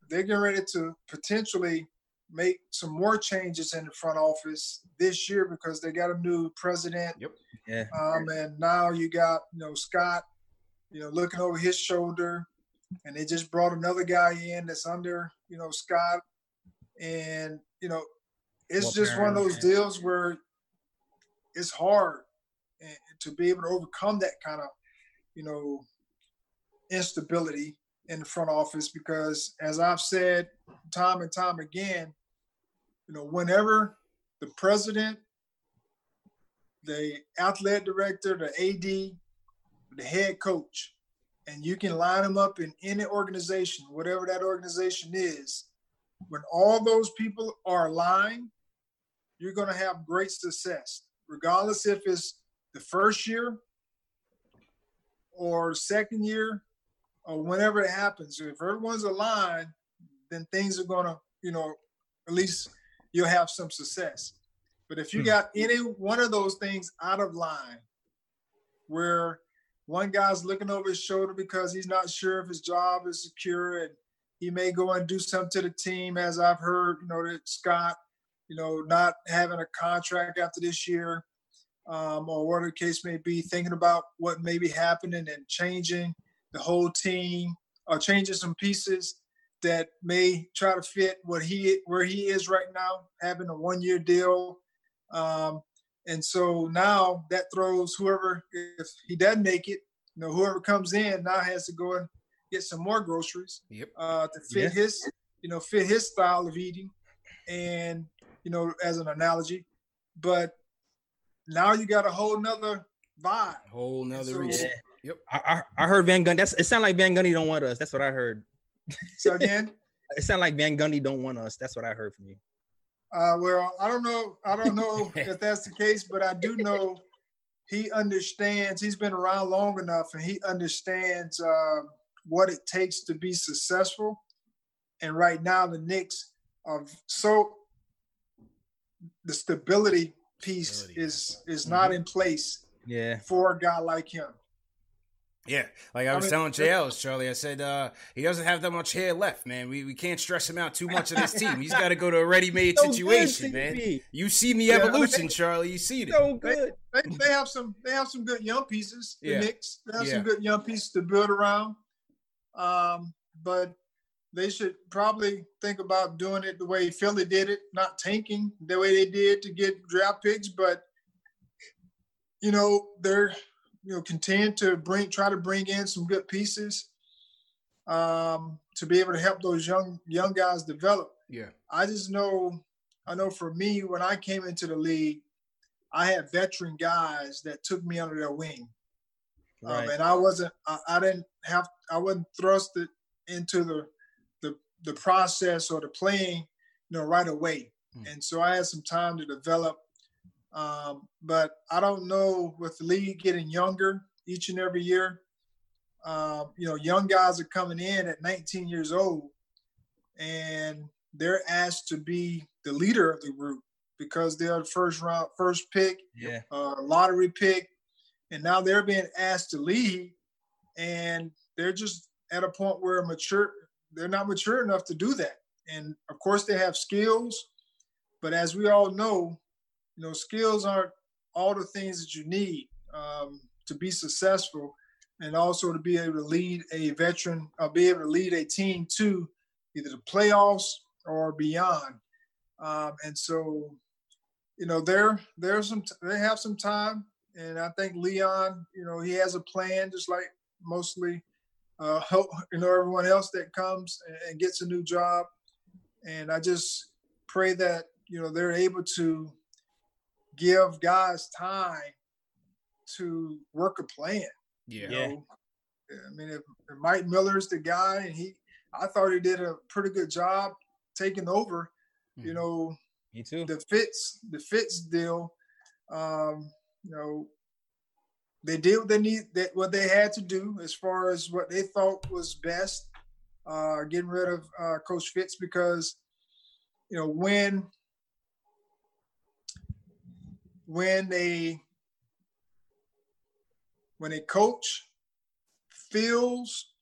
they're getting ready to potentially make some more changes in the front office this year because they got a new president. Yep. Yeah. Um, and now you got, you know, Scott, you know, looking over his shoulder. And they just brought another guy in that's under, you know, Scott. And, you know, it's well, just one of those deals where it's hard to be able to overcome that kind of, you know, instability in the front office because, as I've said time and time again, you know, whenever the president, the athletic director, the AD, the head coach, and you can line them up in any organization, whatever that organization is, when all those people are aligned, you're going to have great success regardless if it's the first year or second year or whenever it happens. If everyone's aligned, then things are gonna, you know, at least you'll have some success. But if you hmm. got any one of those things out of line, where one guy's looking over his shoulder because he's not sure if his job is secure and he may go and do something to the team, as I've heard, you know, that Scott you know, not having a contract after this year, um, or whatever the case may be, thinking about what may be happening and changing the whole team or changing some pieces. That may try to fit what he where he is right now, having a one year deal. Um, and so now that throws whoever if he doesn't make it, you know, whoever comes in now has to go and get some more groceries yep. uh, to fit yeah. his, you know, fit his style of eating, and you know, as an analogy. But now you got a whole nother vibe, whole nother so, reason. Yep. I, I heard Van Gundy. That's it. Sound like Van Gundy don't want us. That's what I heard. So again, it sounds like Van Gundy don't want us. That's what I heard from you. Uh, well, I don't know. I don't know if that's the case, but I do know he understands. He's been around long enough, and he understands uh, what it takes to be successful. And right now, the Knicks are so the stability piece stability. is is not mm-hmm. in place. Yeah, for a guy like him. Yeah, like I was I mean, telling JL, Charlie, I said uh, he doesn't have that much hair left, man. We, we can't stress him out too much on this team. He's got to go to a ready-made so situation, man. You see the evolution, I mean, Charlie. You see it. So good. They, they, they, have some they have some good young pieces. The yeah. Knicks they have yeah. some good young pieces to build around. Um, but they should probably think about doing it the way Philly did it, not tanking the way they did to get draft picks, but you know they're you know, continue to bring, try to bring in some good pieces um, to be able to help those young young guys develop. Yeah, I just know, I know for me when I came into the league, I had veteran guys that took me under their wing, um, right. um, and I wasn't, I, I, didn't have, I wasn't thrusted into the the the process or the playing, you know, right away. Hmm. And so I had some time to develop um, but I don't know with the league getting younger each and every year. Um, you know, young guys are coming in at 19 years old, and they're asked to be the leader of the group because they're the first round, first pick, yeah, uh, lottery pick, and now they're being asked to lead, and they're just at a point where mature, they're not mature enough to do that. And of course, they have skills, but as we all know, you know, skills aren't all the things that you need um, to be successful, and also to be able to lead a veteran, or uh, be able to lead a team to either the playoffs or beyond. Um, and so, you know, there there's some they have some time, and I think Leon, you know, he has a plan, just like mostly, uh, you know, everyone else that comes and gets a new job. And I just pray that you know they're able to give guys time to work a plan. Yeah. You know? I mean, if, if Mike Miller's the guy, and he, I thought he did a pretty good job taking over. Mm-hmm. You know, me too. The Fitz, the Fitz deal. Um, you know, they did what they need, that what they had to do as far as what they thought was best. Uh, getting rid of uh, Coach Fitz because, you know, when when a when a coach feels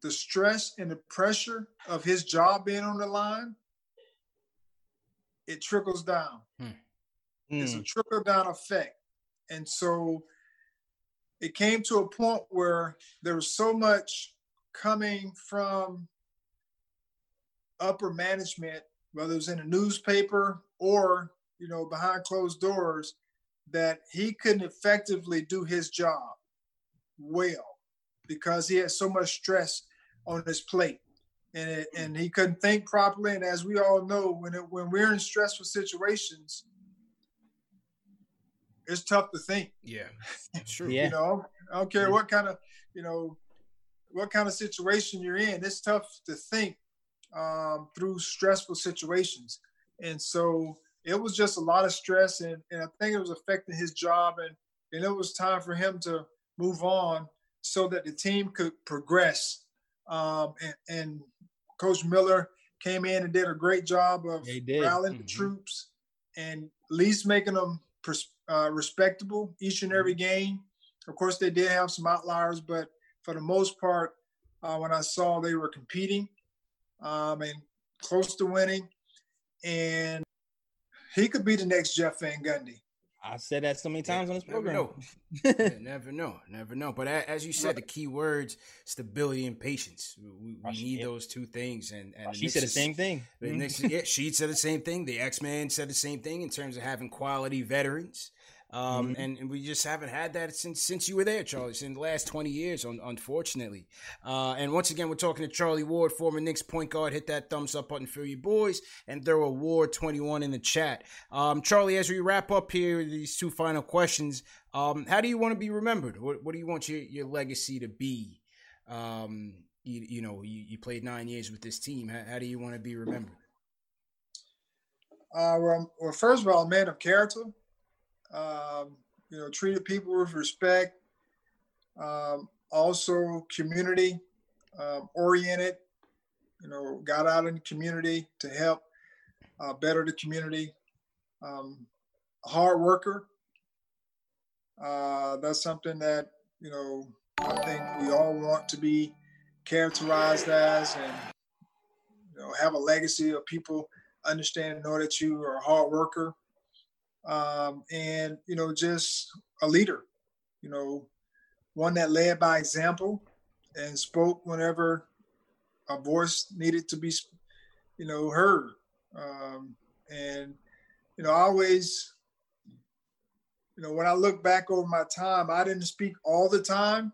the stress and the pressure of his job being on the line, it trickles down. Hmm. It's a hmm. trickle down effect. And so it came to a point where there was so much coming from upper management, whether it was in a newspaper or, you know, behind closed doors, that he couldn't effectively do his job well because he had so much stress on his plate. And it, and he couldn't think properly. And as we all know when it, when we're in stressful situations it's tough to think. Yeah true. Yeah. you know i don't care what kind of you know what kind of situation you're in it's tough to think um, through stressful situations. And so it was just a lot of stress and, and I think it was affecting his job and, and it was time for him to move on so that the team could progress. Um, and, and, Coach Miller came in and did a great job of rallying mm-hmm. the troops and at least making them pers- uh, respectable each and every game. Of course, they did have some outliers, but for the most part, uh, when I saw they were competing um, and close to winning, and he could be the next Jeff Van Gundy. I said that so many times yeah, on this program. Never know. never know. Never know. But as you said, the key words stability and patience. We, we need those two things. And, and she said the same thing. The mm-hmm. yeah, she said the same thing. The X Men said the same thing in terms of having quality veterans. Um, mm-hmm. and, and, we just haven't had that since since you were there, Charlie. In the last twenty years, un- unfortunately. Uh, and once again, we're talking to Charlie Ward, former Knicks point guard. Hit that thumbs up button for you boys, and throw a Ward twenty one in the chat. Um, Charlie, as we wrap up here, these two final questions. Um, how do you want to be remembered? What, what do you want your, your legacy to be? Um, you, you, know, you, you, played nine years with this team. How, how do you want to be remembered? Uh, well, well, first of all, man of character um, you know, treated people with respect, um, also community um, oriented, you know, got out in the community to help uh, better the community. Um, hard worker. Uh, that's something that, you know, I think we all want to be characterized as and, you know, have a legacy of people understand and know that you are a hard worker um, and you know just a leader you know one that led by example and spoke whenever a voice needed to be you know heard. Um, and you know I always you know when i look back over my time i didn't speak all the time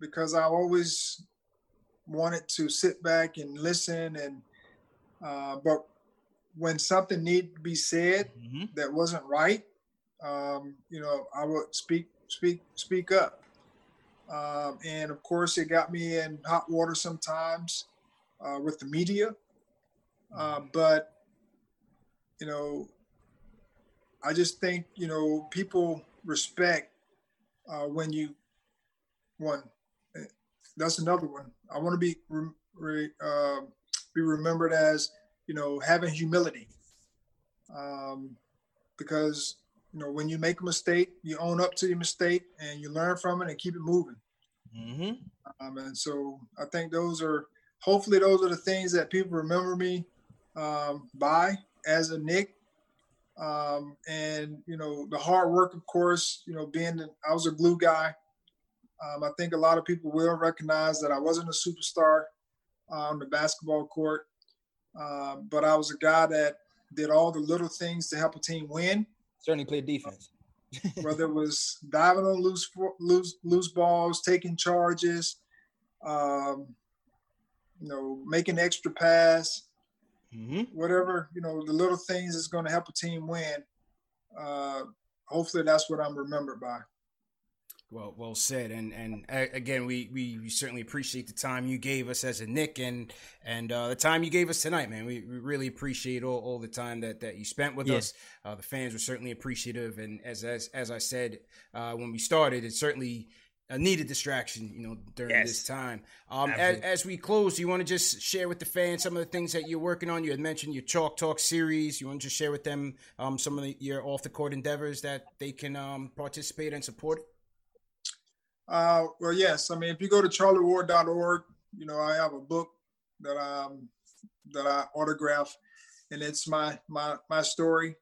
because i always wanted to sit back and listen and uh, but when something needed to be said mm-hmm. that wasn't right, um, you know, I would speak, speak, speak up. Um, and of course, it got me in hot water sometimes uh, with the media. Uh, but you know, I just think you know people respect uh, when you one. Eh, that's another one. I want to be re, uh, be remembered as you know, having humility. Um, because, you know, when you make a mistake, you own up to your mistake and you learn from it and keep it moving. Mm-hmm. Um, and so I think those are, hopefully, those are the things that people remember me um, by as a Nick. Um, and, you know, the hard work, of course, you know, being, I was a glue guy. Um, I think a lot of people will recognize that I wasn't a superstar on the basketball court. Um, but I was a guy that did all the little things to help a team win. Certainly played defense. whether it was diving on loose loose loose balls, taking charges, um, you know, making extra pass, mm-hmm. whatever you know, the little things that's going to help a team win. Uh, hopefully, that's what I'm remembered by. Well, well said. And and again, we, we certainly appreciate the time you gave us as a Nick, and and uh, the time you gave us tonight, man. We, we really appreciate all, all the time that, that you spent with us. Uh, the fans were certainly appreciative, and as as as I said uh, when we started, it certainly a needed distraction, you know, during yes. this time. Um, as, as, we close, do you want to just share with the fans some of the things that you're working on? You had mentioned your Chalk Talk series. You want to just share with them um, some of the, your off the court endeavors that they can um, participate and support? Uh, well, yes. I mean, if you go to charlieward.org, you know, I have a book that I um, that I autograph, and it's my my my story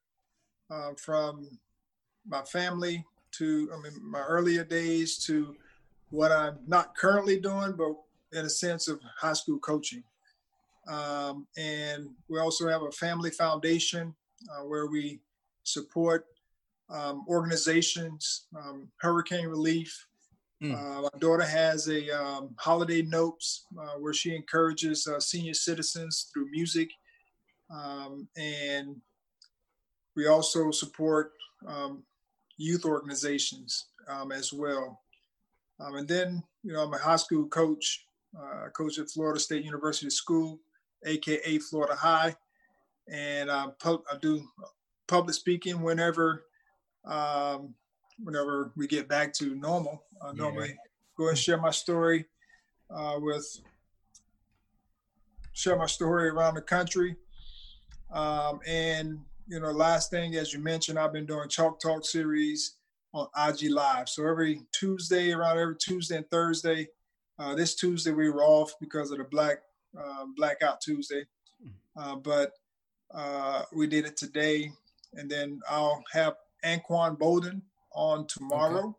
uh, from my family to I mean my earlier days to what I'm not currently doing, but in a sense of high school coaching. Um, and we also have a family foundation uh, where we support um, organizations, um, hurricane relief, Mm. Uh, my daughter has a um, holiday notes uh, where she encourages uh, senior citizens through music, um, and we also support um, youth organizations um, as well. Um, and then, you know, I'm a high school coach. Uh, coach at Florida State University School, aka Florida High, and I, pu- I do public speaking whenever um, whenever we get back to normal. Uh, yeah. Normally, go and share my story uh, with share my story around the country. Um, and you know, last thing, as you mentioned, I've been doing Chalk Talk series on IG Live. So every Tuesday, around every Tuesday and Thursday. Uh, this Tuesday we were off because of the Black uh, Blackout Tuesday, uh, but uh, we did it today. And then I'll have Anquan Boldin on tomorrow.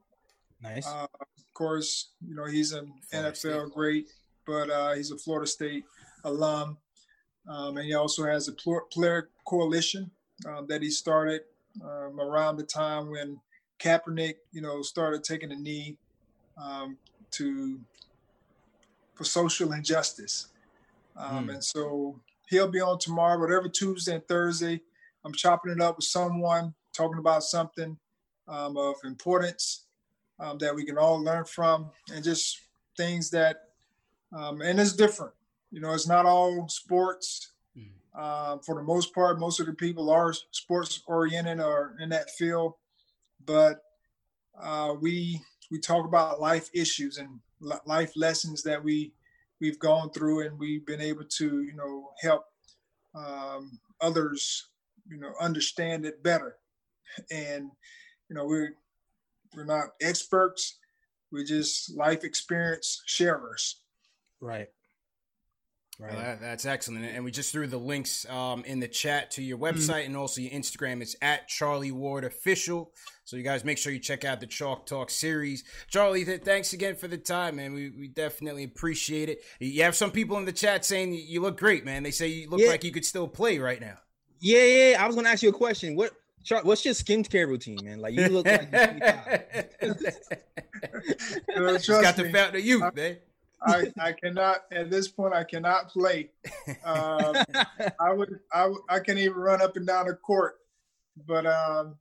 Okay. Nice. Uh, of course, you know he's an Florida NFL State. great, but uh, he's a Florida State alum, um, and he also has a player coalition um, that he started um, around the time when Kaepernick, you know, started taking a knee um, to for social injustice. Um, mm. And so he'll be on tomorrow, whatever Tuesday and Thursday. I'm chopping it up with someone, talking about something um, of importance um, that we can all learn from, and just things that, um, and it's different. You know, it's not all sports. Mm. Uh, for the most part, most of the people are sports oriented or in that field, but uh, we we talk about life issues and life lessons that we we've gone through and we've been able to you know help um, others you know understand it better and you know we're we're not experts we're just life experience sharers right Right. Well, that, that's excellent. And we just threw the links um, in the chat to your mm-hmm. website mm-hmm. and also your Instagram. It's at Charlie Ward Official. So you guys make sure you check out the Chalk Talk series. Charlie, th- thanks again for the time, man. We, we definitely appreciate it. You have some people in the chat saying you look great, man. They say you look yeah. like you could still play right now. Yeah, yeah. I was going to ask you a question. What What's your skincare routine, man? Like you look like you got the fountain of youth, man. I, I cannot at this point. I cannot play. Um, I would I I can't even run up and down the court. But um,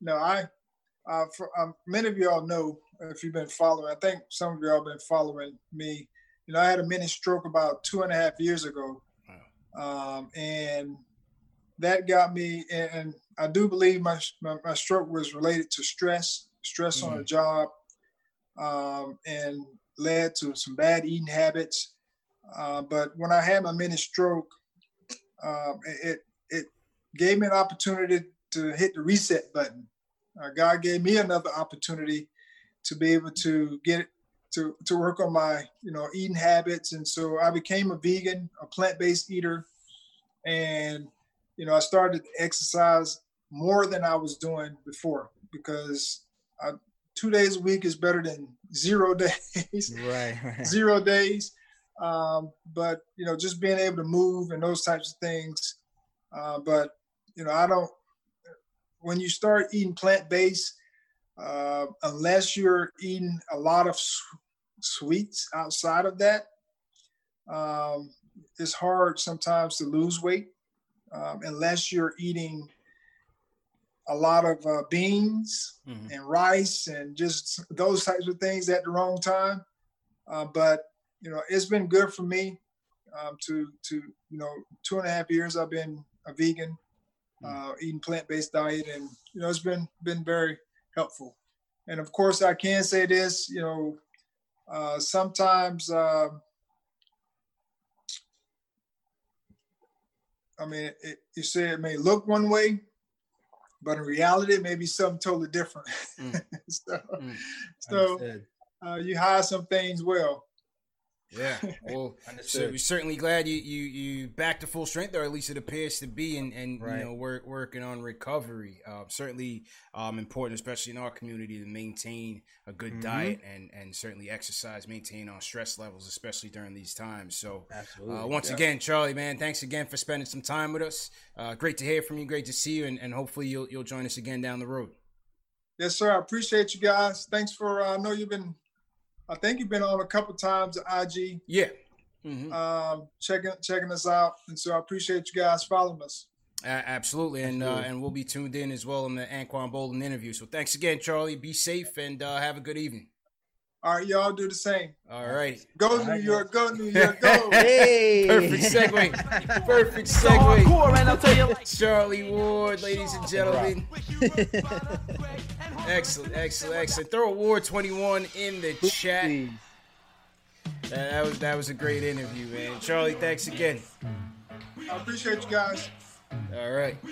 no, I uh, for, um, many of y'all know if you've been following. I think some of y'all been following me. You know, I had a mini stroke about two and a half years ago, um, and that got me. And, I do believe my, my, my stroke was related to stress, stress mm-hmm. on the job, um, and led to some bad eating habits. Uh, but when I had my mini stroke, um, it it gave me an opportunity to hit the reset button. Uh, God gave me another opportunity to be able to get to to work on my you know eating habits, and so I became a vegan, a plant based eater, and you know I started to exercise more than I was doing before because I, two days a week is better than zero days. Right. right. zero days. Um, but you know, just being able to move and those types of things. Uh, but you know, I don't. When you start eating plant based, uh, unless you're eating a lot of sweets outside of that, um, it's hard sometimes to lose weight um, unless you're eating a lot of uh, beans mm-hmm. and rice and just those types of things at the wrong time. Uh, but you know, it's been good for me um, to to you know two and a half years I've been a vegan, mm-hmm. uh, eating plant based diet, and you know it's been been very helpful. And of course, I can say this, you know, uh, sometimes. Um, I mean, it, you say it may look one way, but in reality, it may be something totally different. Mm. so, mm. so uh, you hide some things well. Yeah, well, so we're certainly glad you you you back to full strength, or at least it appears to be, and and right. you know work, working on recovery. Uh, certainly um, important, especially in our community, to maintain a good mm-hmm. diet and and certainly exercise, maintain our stress levels, especially during these times. So, uh, once yeah. again, Charlie, man, thanks again for spending some time with us. Uh, great to hear from you. Great to see you, and, and hopefully you'll you'll join us again down the road. Yes, sir. I appreciate you guys. Thanks for. Uh, I know you've been I think you've been on a couple times at IG. Yeah. Mm-hmm. Um, checking checking us out, and so I appreciate you guys following us. Uh, absolutely, and uh, and we'll be tuned in as well in the Anquan Boldin interview. So thanks again, Charlie. Be safe and uh, have a good evening. All right, y'all do the same. All right. Go New York, go New York, go. hey. Perfect segue. Perfect segue. Charlie Ward, ladies and gentlemen. excellent, excellent, excellent. Throw Ward 21 in the chat. That, that was that was a great interview, man. Charlie, thanks again. I appreciate you guys. All right.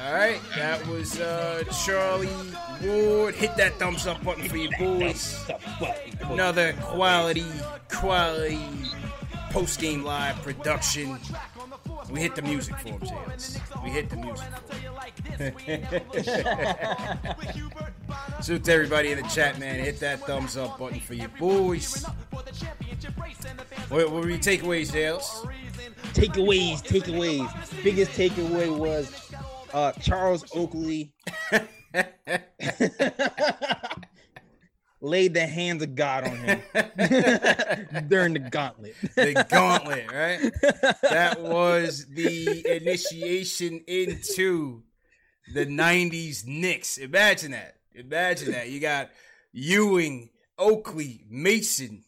All right, that was uh, Charlie Ward. Hit that thumbs up button for you boys. Another quality, quality post game live production. We hit the music for him, James. We hit the music. So to everybody in the chat, man, hit that thumbs up button for your boys. What, were your takeaways, Dales? Takeaways, takeaways. Biggest takeaway was uh, Charles Oakley laid the hands of God on him during the gauntlet. the gauntlet, right? That was the initiation into the 90s Knicks. Imagine that. Imagine that. You got Ewing, Oakley, Mason,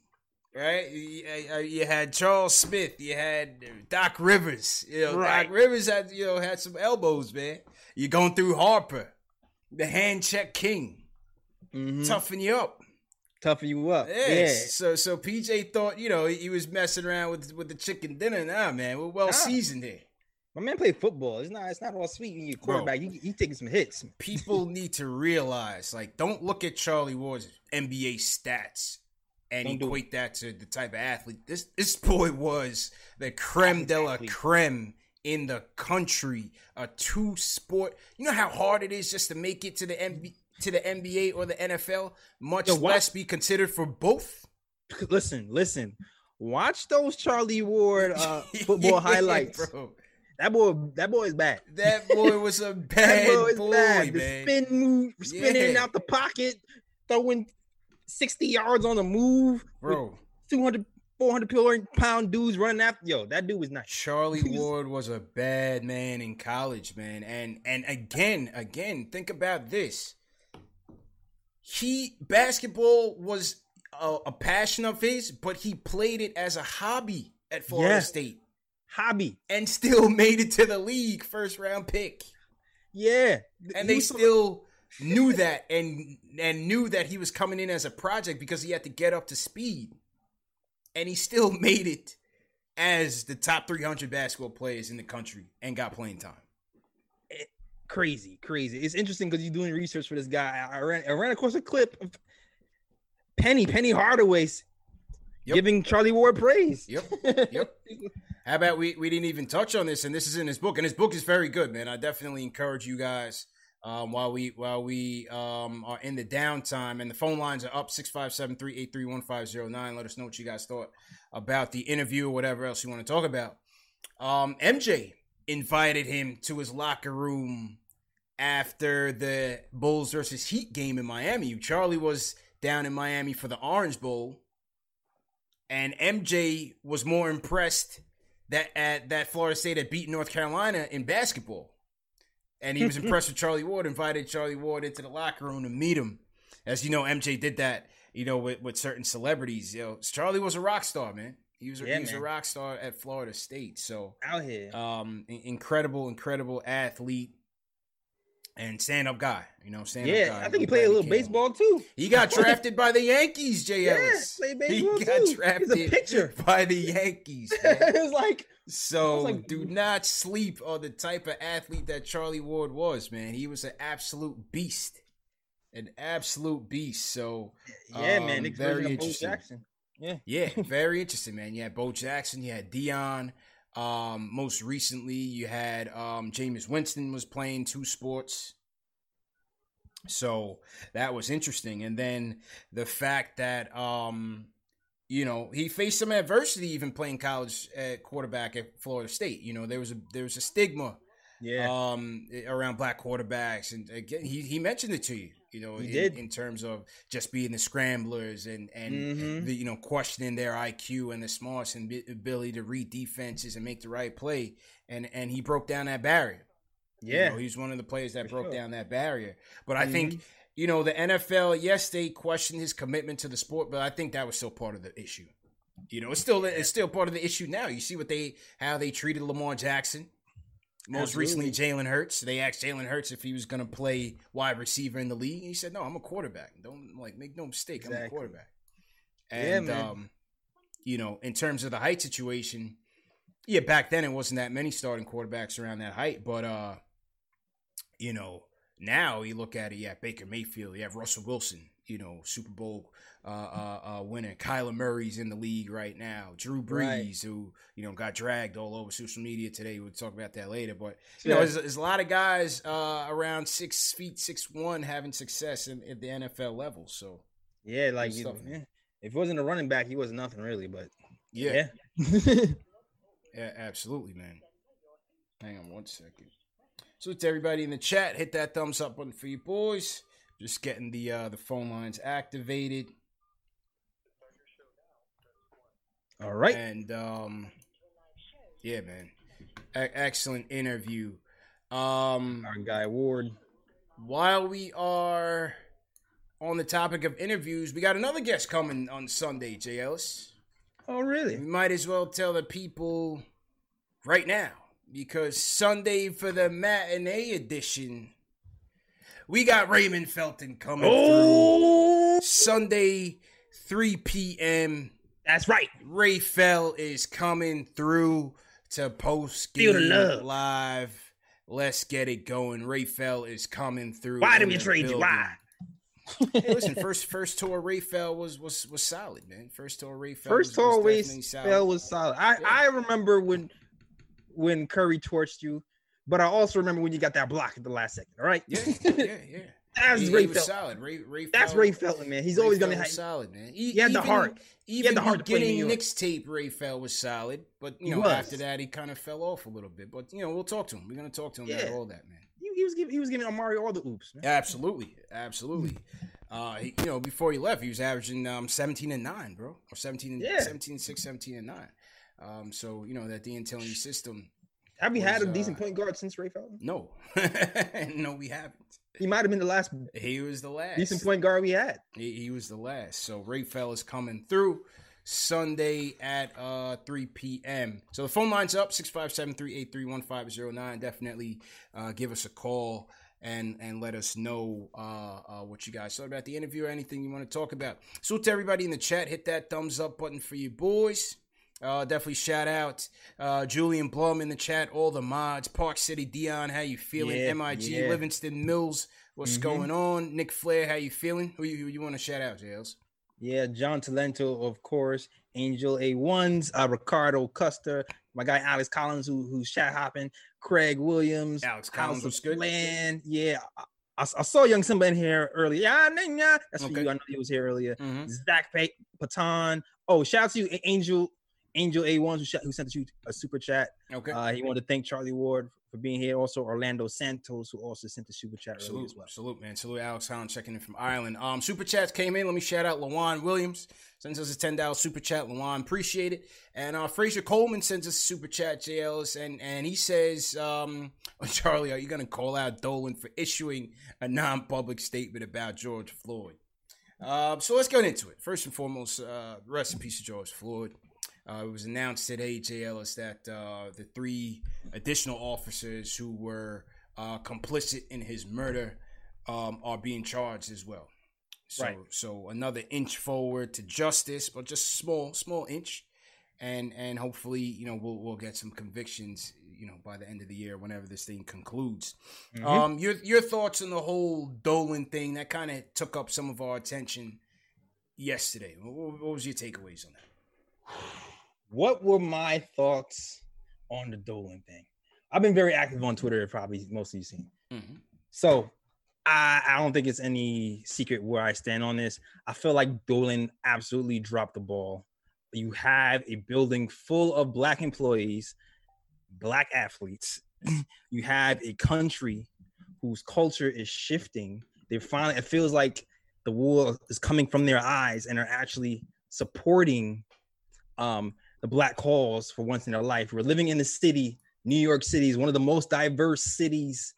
right? You, uh, you had Charles Smith, you had Doc Rivers. You know, Right. Doc Rivers had you know had some elbows, man. You're going through Harper, the hand check king, Mhm. toughen you up. Toughen you up. Yes. So so PJ thought, you know, he was messing around with with the chicken dinner. Nah, man, we're well Nah. seasoned here. My man played football. It's not. It's not all sweet when you're quarterback. You you taking some hits. People need to realize, like, don't look at Charlie Ward's NBA stats and Don't equate that to the type of athlete. This this boy was the creme de la creme in the country. A two sport. You know how hard it is just to make it to the NBA, to the NBA or the NFL, much Yo, less be considered for both. Listen, listen. Watch those Charlie Ward uh, football Yeah, highlights. bro. That boy, that boy is bad. That boy was a That bad boy is boy, bad. The man. spin move, spinning Yeah. out the pocket, throwing 60 yards on the move. Bro, 200, 400 pound dudes running after. Yo, that dude was nice. Charlie Ward was a bad man in college, man. And and again, again, think about this. He basketball was a, a passion of his, but he played it as a hobby at Florida Yeah. State Hobby. and still made it to the league first round pick. Yeah. And He they was- still knew that and and knew that he was coming in as a project because he had to get up to speed. And he still made it as the top 300 basketball players in the country and got playing time. Eh, crazy, crazy. It's interesting because you're doing research for this guy. I, I ran, I ran across a clip of Penny, Penny Hardaway's Yep. giving Charlie Ward praise. Yep. Yep. How about we we didn't even touch on this and this is in his book and his book is very good, man. I definitely encourage you guys um, while we while we um, are in the downtime and the phone lines are up 657-383-1509. Let us know what you guys thought about the interview or whatever else you want to talk about. Um, MJ invited him to his locker room after the Bulls versus Heat game in Miami. Charlie was down in Miami for the Orange Bowl, and MJ was more impressed that at that Florida State had beaten North Carolina in basketball, and he was impressed with Charlie Ward. Invited Charlie Ward into the locker room to meet him. As you know, MJ did that, you know, with, with certain celebrities. You know, Charlie was a rock star, man. He was a, Yeah, he was a rock star at Florida State. So Out here. um incredible incredible athlete and stand-up guy you know stand-up yeah, guy I think he played a little baseball too. he got drafted by the yankees jay Yeah, ellis played he baseball got too. He's a drafted pitcher. by the yankees it was like so like- do not sleep on the type of athlete that charlie ward was man he was an absolute beast an absolute beast so yeah, um, man. Very interesting. Jackson. Yeah. yeah, very interesting, man. You had Bo Jackson, you had Deion. Um, most recently, you had um, Jameis Winston was playing two sports. So that was interesting. And then the fact that, um, you know, he faced some adversity even playing college at quarterback at Florida State. You know, there was a there was a stigma Yeah. um around black quarterbacks and again he, he mentioned it to you you know He in, did. in terms of just being the scramblers and and Mhm. the you know questioning their IQ and the smarts and bi- ability to read defenses and make the right play and and he broke down that barrier You yeah. know, he's one of the players that For broke sure. down that barrier but I think Mhm. You know the NFL yes they questioned his commitment to the sport but I think that was still part of the issue you know it's still it's still part of the issue now you see what they how they treated Lamar Jackson most recently, Jalen Hurts. They asked Jalen Hurts if he was going to play wide receiver in the league. And he said, "No, I'm a quarterback. Don't like make no mistake. I'm a Exactly. quarterback." Yeah, And man. um, you know, in terms of the height situation, yeah, back then it wasn't that many starting quarterbacks around that height, but uh, you know, now you look at it, you have Baker Mayfield, you have Russell Wilson, you know, Super Bowl uh, uh, uh, winner. Kyler Murray's in the league right now. Drew Brees, right. who you know got dragged all over social media today. We'll talk about that later. But you yeah. know, there's, there's, a lot of guys uh, around six feet, six one, having success in, at the NFL level. So yeah, like you, yeah. if it wasn't a running back, he was nothing really. But yeah, yeah, yeah absolutely, man. Hang on one second. So to everybody in the chat, hit that thumbs up button for you boys. Just getting the uh, the phone lines activated. All right. And um, yeah, man, A- excellent interview. Um, our guy Ward. While we are on the topic of interviews, we got another guest coming on Sunday, Jay Ellis. Oh, really? We might as well tell the people right now because Sunday for the matinee edition, we got Raymond Felton coming oh! through. Sunday, 3 p.m. That's right. Ray Fell is coming through to post game live. Let's get it going. Ray Fell is coming through. Why did we trade you? Why? hey, listen, first first tour Ray Fell was was was solid, man. First tour Ray Fell. First tour Ray Fell was solid. I yeah. I remember when when Curry torched you, but I also remember when you got that block at the last second. All right. Yeah, yeah, yeah. That's he, Ray he was solid. Ray, Ray That's Ray Felton, man. He's Ray always gonna have solid, man. He, he had the heart. Even the heart beginning Knicks tape, Ray Fell was solid, but you know after that he kind of fell off a little bit. But you know we'll talk to him. We're gonna talk to him yeah. about all that, man. He, he, was giving he was giving Amar'e all the oops. Man. Absolutely, absolutely. uh, he, you know before he left, he was averaging um, seventeen and nine, bro, or 17 and yeah. 17 6, 17 and nine. Um, so you know that the D'Antoni system. Have we was, had a decent uh, point guard since Ray Felton? No, no, we haven't. He might have been the last. He was the last decent point guard we had. He, he was the last. So Ray Fell is coming through Sunday at uh 3 p.m. So the phone line's up 657-383-1509. Definitely uh, give us a call and and let us know uh, uh, what you guys thought about the interview or anything you want to talk about. So to everybody in the chat, hit that thumbs up button for you boys. Uh, definitely shout out uh, Julian Blum in the chat, all the mods, Park City Dion, how you feeling? Yeah, MIG yeah. Livingston Mills, what's mm-hmm. going on? Nick Flair, how you feeling? Who you, who you want to shout out, Jails? Yeah, John Talento, of course, Angel A1s, uh, Ricardo Custer, my guy Alex Collins, who who's chat hopping, Craig Williams, Alex Collins was good. Land, yeah. I, I, saw Young Simba in here earlier. Yeah, that's okay. for you. I know he was here earlier. Mm-hmm. Zach Patan. Oh, shout out to you, Angel Angel A1 who, who sent you a super chat. Okay. Uh, he wanted to thank Charlie Ward for being here. Also, Orlando Santos, who also sent the super chat salute, as well. Salute, man. Salute Alex Holland checking in from Ireland. Um, super chats came in. Let me shout out Lawan Williams. Sends us a $10 super chat. Lawan, appreciate it. And uh, Fraser Coleman sends us a super chat, JLs. And, and he says, um, Charlie, are you going to call out Dolan for issuing a non public statement about George Floyd? Uh, so let's get into it. First and foremost, uh, rest in peace of George Floyd. Uh, it was announced today, Jay Ellis, that uh, the three additional officers who were uh, complicit in his murder um, are being charged as well. So, right. so another inch forward to justice, but just small, small inch, and and hopefully, you know, we'll we'll get some convictions, you know, by the end of the year, whenever this thing concludes. Mm-hmm. Um, your your thoughts on the whole Dolan thing that kind of took up some of our attention yesterday. What, what was your takeaways on that? What were my thoughts on the Dolan thing? I've been very active on Twitter, probably most of you seen. Mm-hmm. So I, I don't think it's any secret where I stand on this. I feel like Dolan absolutely dropped the ball. You have a building full of black employees, black athletes. you have a country whose culture is shifting. They're finally, it feels like the wool is coming from their eyes and are actually supporting um, the black cause for once in their life. We're living in the city. New York City is one of the most diverse cities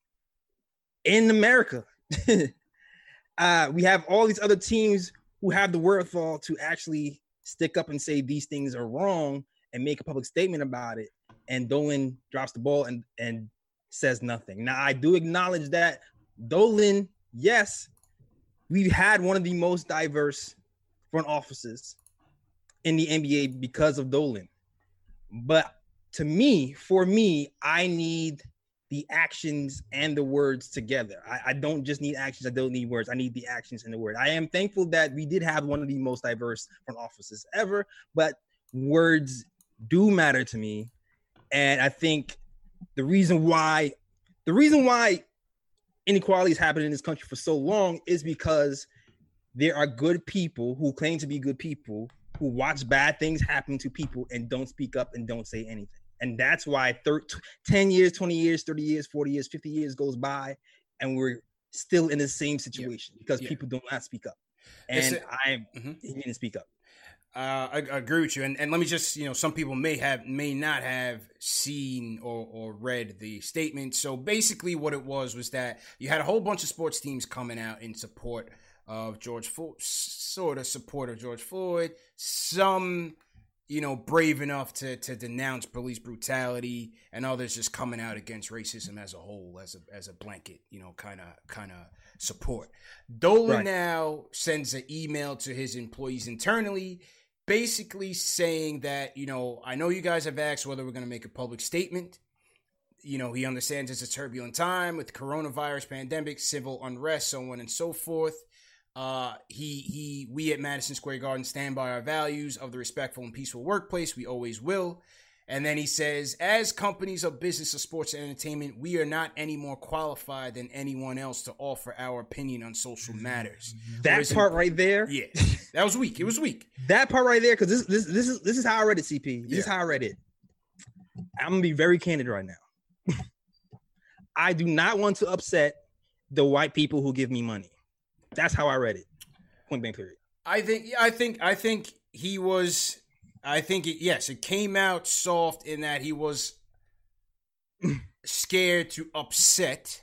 in America. uh, we have all these other teams who have the wherewithal to actually stick up and say these things are wrong and make a public statement about it. And Dolan drops the ball and and says nothing. Now I do acknowledge that Dolan, yes, we've had one of the most diverse front offices in the NBA because of Dolan. But to me, for me, I need the actions and the words together. I, I, don't just need actions. I don't need words. I need the actions and the word. I am thankful that we did have one of the most diverse front offices ever, but words do matter to me. And I think the reason why the reason why inequality has happened in this country for so long is because there are good people who claim to be good people who watch bad things happen to people and don't speak up and don't say anything. And that's why thir- 10 years, 20 years, 30 years, 40 years, 50 years goes by and we're still in the same situation yeah. because yeah. people do not speak up. And I mm-hmm. didn't speak up. Uh, I, I, agree with you, and, and let me just you know some people may have may not have seen or, or read the statement. So basically, what it was was that you had a whole bunch of sports teams coming out in support of George Floyd, sort of support of George Floyd. Some you know, brave enough to to denounce police brutality, and others just coming out against racism as a whole, as a as a blanket, you know, kind of kind of support. Dolan right. now sends an email to his employees internally, basically saying that you know, I know you guys have asked whether we're going to make a public statement. You know, he understands it's a turbulent time with coronavirus pandemic, civil unrest, so on and so forth. Uh, he he we at Madison Square Garden stand by our values of the respectful and peaceful workplace. We always will. And then he says, as companies of business of sports and entertainment, we are not any more qualified than anyone else to offer our opinion on social matters. That part right there, yeah, that was weak. It was weak. that part right there, because this this this is this is how I read it. CP, this yeah. is how I read it. I'm gonna be very candid right now. I do not want to upset the white people who give me money. That's how I read it. Point blank period. I think I think I think he was I think it yes, it came out soft in that he was scared to upset.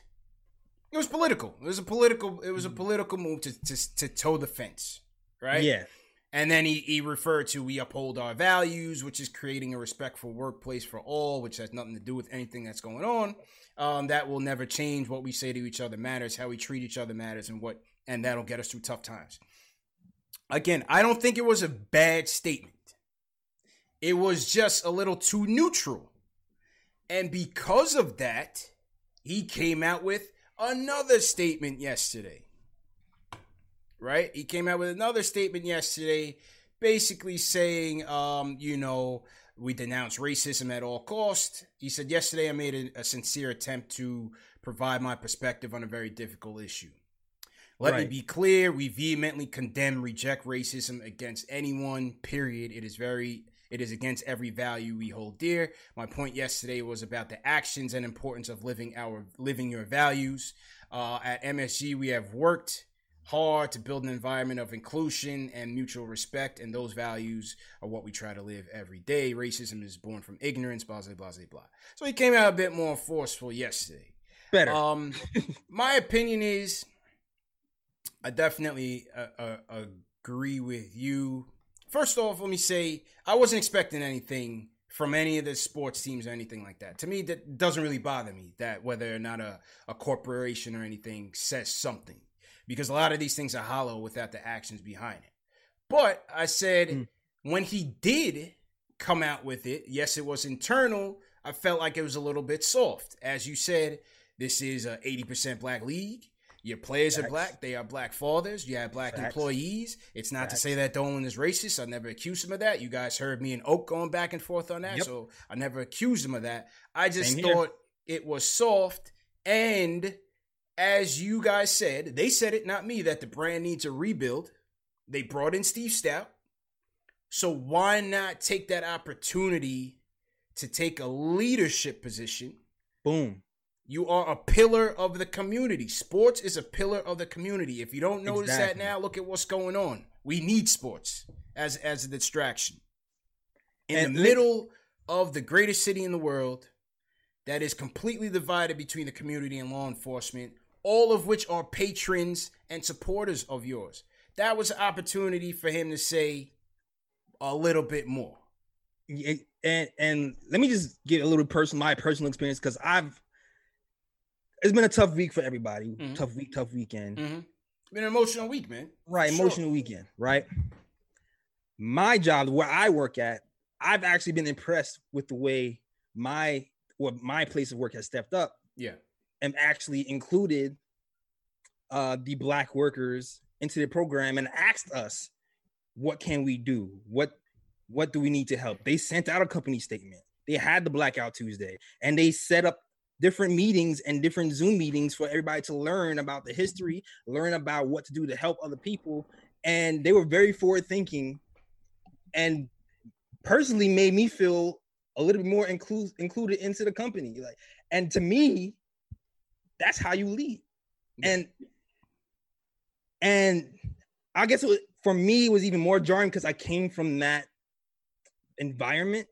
It was political. It was a political it was a political move to to, to toe the fence, right? Yeah. And then he, he referred to we uphold our values, which is creating a respectful workplace for all, which has nothing to do with anything that's going on. Um, that will never change. What we say to each other matters. How we treat each other matters, and what and that'll get us through tough times. Again, I don't think it was a bad statement. It was just a little too neutral. And because of that, he came out with another statement yesterday. Right? He came out with another statement yesterday basically saying um, you know, we denounce racism at all cost. He said yesterday I made a, a sincere attempt to provide my perspective on a very difficult issue. Let right. me be clear, we vehemently condemn, reject racism against anyone, period. It is very it is against every value we hold dear. My point yesterday was about the actions and importance of living our living your values. Uh, at MSG, we have worked hard to build an environment of inclusion and mutual respect, and those values are what we try to live every day. Racism is born from ignorance, blah blah blah blah. So he came out a bit more forceful yesterday. Better. Um, my opinion is I definitely uh, uh, agree with you. First off, let me say I wasn't expecting anything from any of the sports teams or anything like that. To me, that doesn't really bother me that whether or not a, a corporation or anything says something, because a lot of these things are hollow without the actions behind it. But I said mm. when he did come out with it, yes, it was internal. I felt like it was a little bit soft. As you said, this is a 80% black league. Your players Facts. are black. They are black fathers. You have black Facts. employees. It's not Facts. to say that Dolan is racist. I never accused him of that. You guys heard me and Oak going back and forth on that. Yep. So I never accused him of that. I just Same thought here. it was soft. And as you guys said, they said it, not me, that the brand needs a rebuild. They brought in Steve Stoute. So why not take that opportunity to take a leadership position? Boom you are a pillar of the community. Sports is a pillar of the community. If you don't notice exactly. that now, look at what's going on. We need sports as as a distraction. In and the middle of the greatest city in the world, that is completely divided between the community and law enforcement, all of which are patrons and supporters of yours. That was an opportunity for him to say a little bit more. And and let me just get a little personal my personal experience because I've it's been a tough week for everybody. Mm-hmm. Tough week, tough weekend. Mm-hmm. Been an emotional week, man. Right, sure. emotional weekend. Right. My job, where I work at, I've actually been impressed with the way my what my place of work has stepped up Yeah. And actually included uh, the black workers into the program and asked us, what can we do? What what do we need to help? They sent out a company statement. They had the blackout Tuesday and they set up different meetings and different Zoom meetings for everybody to learn about the history, learn about what to do to help other people. And they were very forward thinking and personally made me feel a little bit more include, included into the company. Like, and to me, that's how you lead. And and I guess was, for me it was even more jarring because I came from that environment.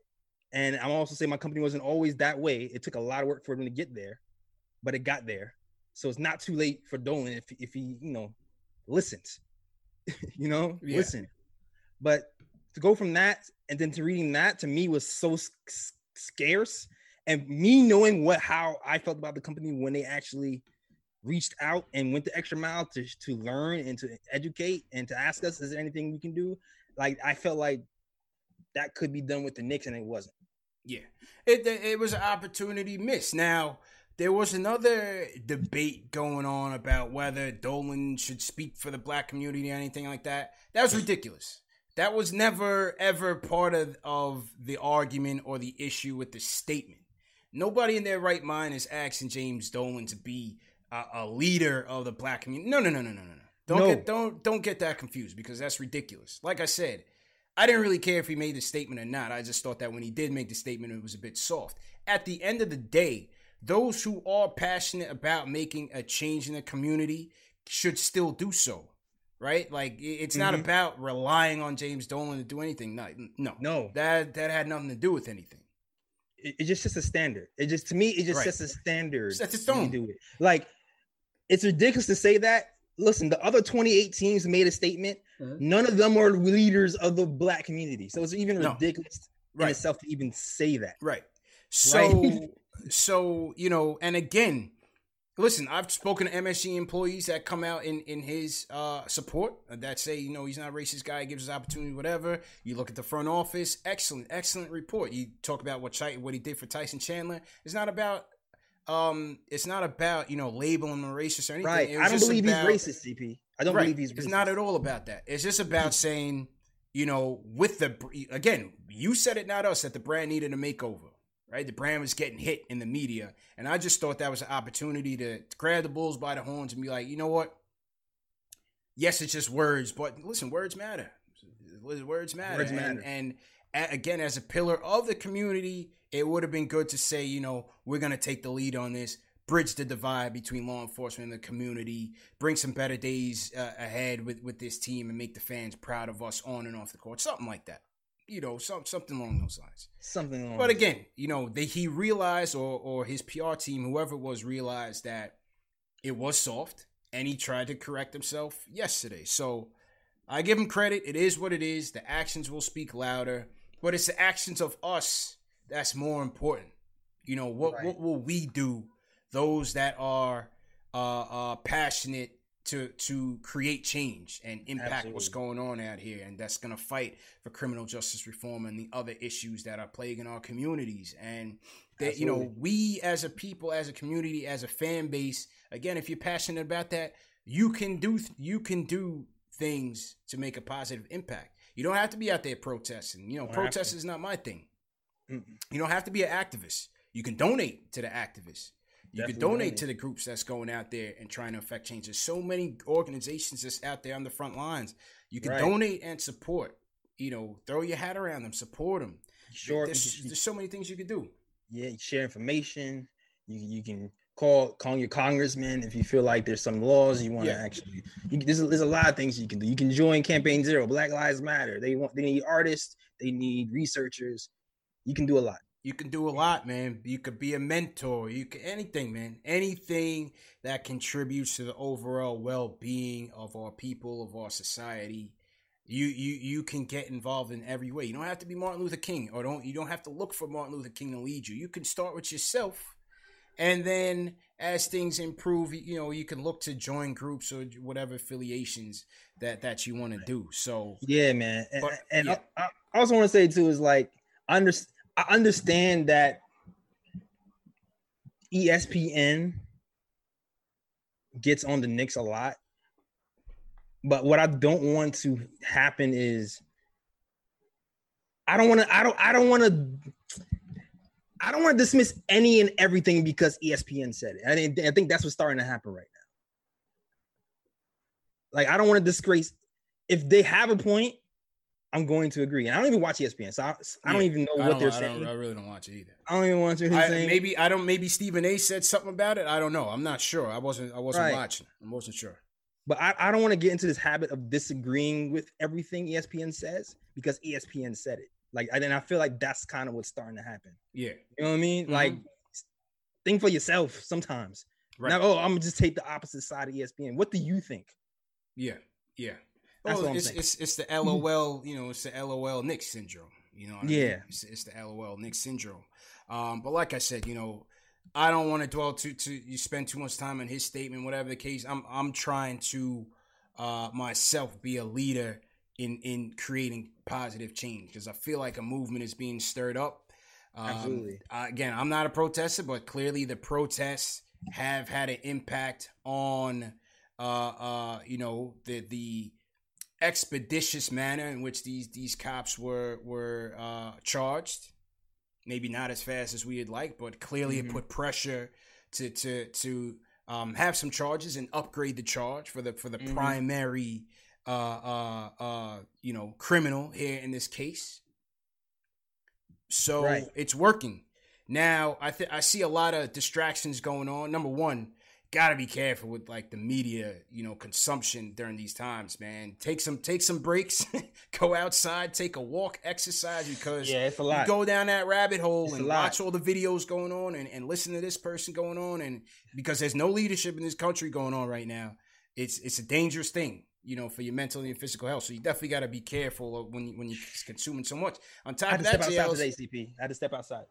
And I'm also saying my company wasn't always that way. It took a lot of work for them to get there, but it got there. So it's not too late for Dolan if if he, you know, listens. you know, yeah. listen. But to go from that and then to reading that to me was so scarce and me knowing what how I felt about the company when they actually reached out and went the extra mile to to learn and to educate and to ask us is there anything we can do like I felt like that could be done with the Knicks and it wasn't yeah it it was an opportunity missed now there was another debate going on about whether Dolan should speak for the black community or anything like that. That was ridiculous. That was never ever part of, of the argument or the issue with the statement. Nobody in their right mind is asking James Dolan to be a, a leader of the black community. No, no, no, no, no, no. Don't no. get don't don't get that confused because that's ridiculous. Like I said, I didn't really care if he made the statement or not. I just thought that when he did make the statement, it was a bit soft. At the end of the day, those who are passionate about making a change in the community should still do so right? Like it's not mm-hmm. about relying on James Dolan to do anything. No, no, no. That that had nothing to do with anything. It, it just sets a standard. It just to me, it just right. sets a standard. Sets a stone. Do it. Like it's ridiculous to say that. Listen, the other 28 teams made a statement. Mm-hmm. None of them are leaders of the black community. So it's even no. ridiculous right. in itself to even say that. Right. So, so you know, and again, Listen, I've spoken to MSG employees that come out in in his uh, support that say, you know, he's not a racist guy, gives us opportunity, whatever. You look at the front office, excellent, excellent report. You talk about what what he did for Tyson Chandler. It's not about um, it's not about you know labeling him racist or anything. Right. I don't believe about, he's racist, CP. I don't right. believe he's. Racist. It's not at all about that. It's just about saying, you know, with the again, you said it, not us, that the brand needed a makeover right? The brand was getting hit in the media. And I just thought that was an opportunity to, to grab the Bulls by the horns and be like, you know what? Yes, it's just words, but listen, words matter. Words matter. Words matter. And, and again, as a pillar of the community, it would have been good to say, you know, we're going to take the lead on this, bridge the divide between law enforcement and the community, bring some better days uh, ahead with, with this team, and make the fans proud of us on and off the court. Something like that you know, some, something along those lines. Something along But again, you know, they, he realized, or, or his PR team, whoever it was, realized that it was soft, and he tried to correct himself yesterday. So I give him credit. It is what it is. The actions will speak louder, but it's the actions of us that's more important. You know, what, right. what will we do, those that are uh, uh, passionate to to create change and impact Absolutely. what's going on out here and that's going to fight for criminal justice reform and the other issues that are plaguing our communities. And that you know we as a people as a community as a fan base again if you're passionate about that you can do you can do things to make a positive impact. You don't have to be out there protesting. You know protest is not my thing. Mm-mm. you don't have to be an activist. You can donate to the activists you can donate to the groups that's going out there and trying to affect change. There's so many organizations that's out there on the front lines. You can right. donate and support. You know, throw your hat around them, support them. Sure, there's, there's so many things you can do. Yeah, share information. You you can call call your congressman if you feel like there's some laws you want to yeah. actually. You, there's there's a lot of things you can do. You can join Campaign Zero, Black Lives Matter. They want they need artists. They need researchers. You can do a lot. You can do a lot, man. You could be a mentor. You can anything, man. Anything that contributes to the overall well-being of our people, of our society. You you you can get involved in every way. You don't have to be Martin Luther King, or don't you don't have to look for Martin Luther King to lead you. You can start with yourself, and then as things improve, you know you can look to join groups or whatever affiliations that that you want to do. So yeah, man. But, and, and yeah. I, I also want to say too is like I understand I understand that ESPN gets on the Knicks a lot. But what I don't want to happen is I don't want to I don't I don't want to I don't want to dismiss any and everything because ESPN said it. I think I think that's what's starting to happen right now. Like I don't want to disgrace if they have a point, I'm going to agree. And I don't even watch ESPN, so I, I don't even know what they're I saying. I really don't watch it either. I don't even watch I, saying. maybe I don't. Maybe Stephen A. said something about it. I don't know. I'm not sure. I wasn't. I wasn't Right. watching. I wasn't sure. But I, I don't want to get into this habit of disagreeing with everything ESPN says because ESPN said it. Like, and then I feel like that's kind of what's starting to happen. Yeah. You know what I mean? Mm-hmm. Like, think for yourself sometimes. Right. Now, oh, I'm gonna just take the opposite side of ESPN. What do you think? Yeah. Yeah. That's Well, what I'm it's, saying. it's it's the LOL. You know, it's the LOL Nick syndrome. You know. what I mean? Yeah. It's, it's the LOL Nick syndrome. Um, but like I said, you know, I don't want to dwell too to you spend too much time on his statement, whatever the case. I'm I'm trying to uh myself be a leader in in creating positive change because I feel like a movement is being stirred up. Um, Absolutely. uh, again, I'm not a protester, but clearly the protests have had an impact on uh uh you know the the expeditious manner in which these these cops were were uh charged maybe not as fast as we would like but clearly Mhm. it put pressure to to to um have some charges and upgrade the charge for the for the Mhm. primary uh uh uh you know criminal here in this case so Right. it's working now i think i see a lot of distractions going on number one gotta be careful with like the media you know consumption during these times man take some take some breaks go outside take a walk exercise because Yeah, it's a you lot. go down that rabbit hole It's and watch all the videos going on and, and listen to this person going on and because there's no leadership in this country going on right now it's it's a dangerous thing you know for your mental and your physical health so you definitely got to be careful of when you, when you're consuming so much on I top had of to step that outside JLs, today, CP. I had to step outside.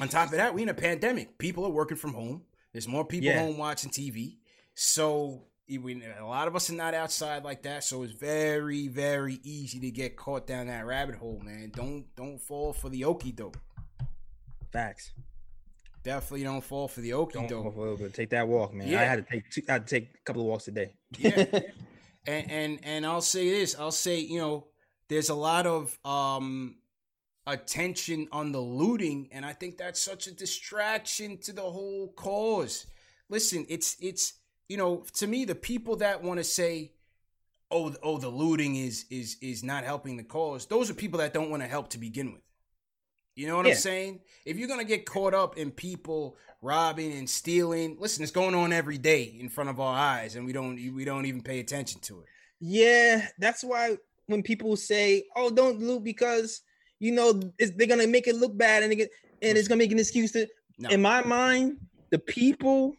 on top of that, we in a pandemic. People are working from home. There's more people Yeah. home watching TV. So we, a lot of us are not outside like that. So it's very, very easy to get caught down that rabbit hole, man. Don't don't fall for the okie doke. Facts. Definitely don't fall for the okie Don't doke. go over, but take that walk, man. Yeah. I had to take two, I had to take a couple of walks a day. Yeah. and and and I'll say this. I'll say you know there's a lot of um attention on the looting, and I think that's such a distraction to the whole cause. Listen, it's it's you know to me the people that want to say. Oh, oh, the looting is is is not helping the cause. Those are people that don't want to help to begin with. You know what Yeah. I'm saying? If you're gonna get caught up in people robbing and stealing, listen, it's going on every day in front of our eyes, and we don't we don't even pay attention to it. Yeah, that's why when people say, "Oh, don't loot because you know it's, they're gonna make it look bad and get, and it's gonna make an excuse to," No. in my mind, the people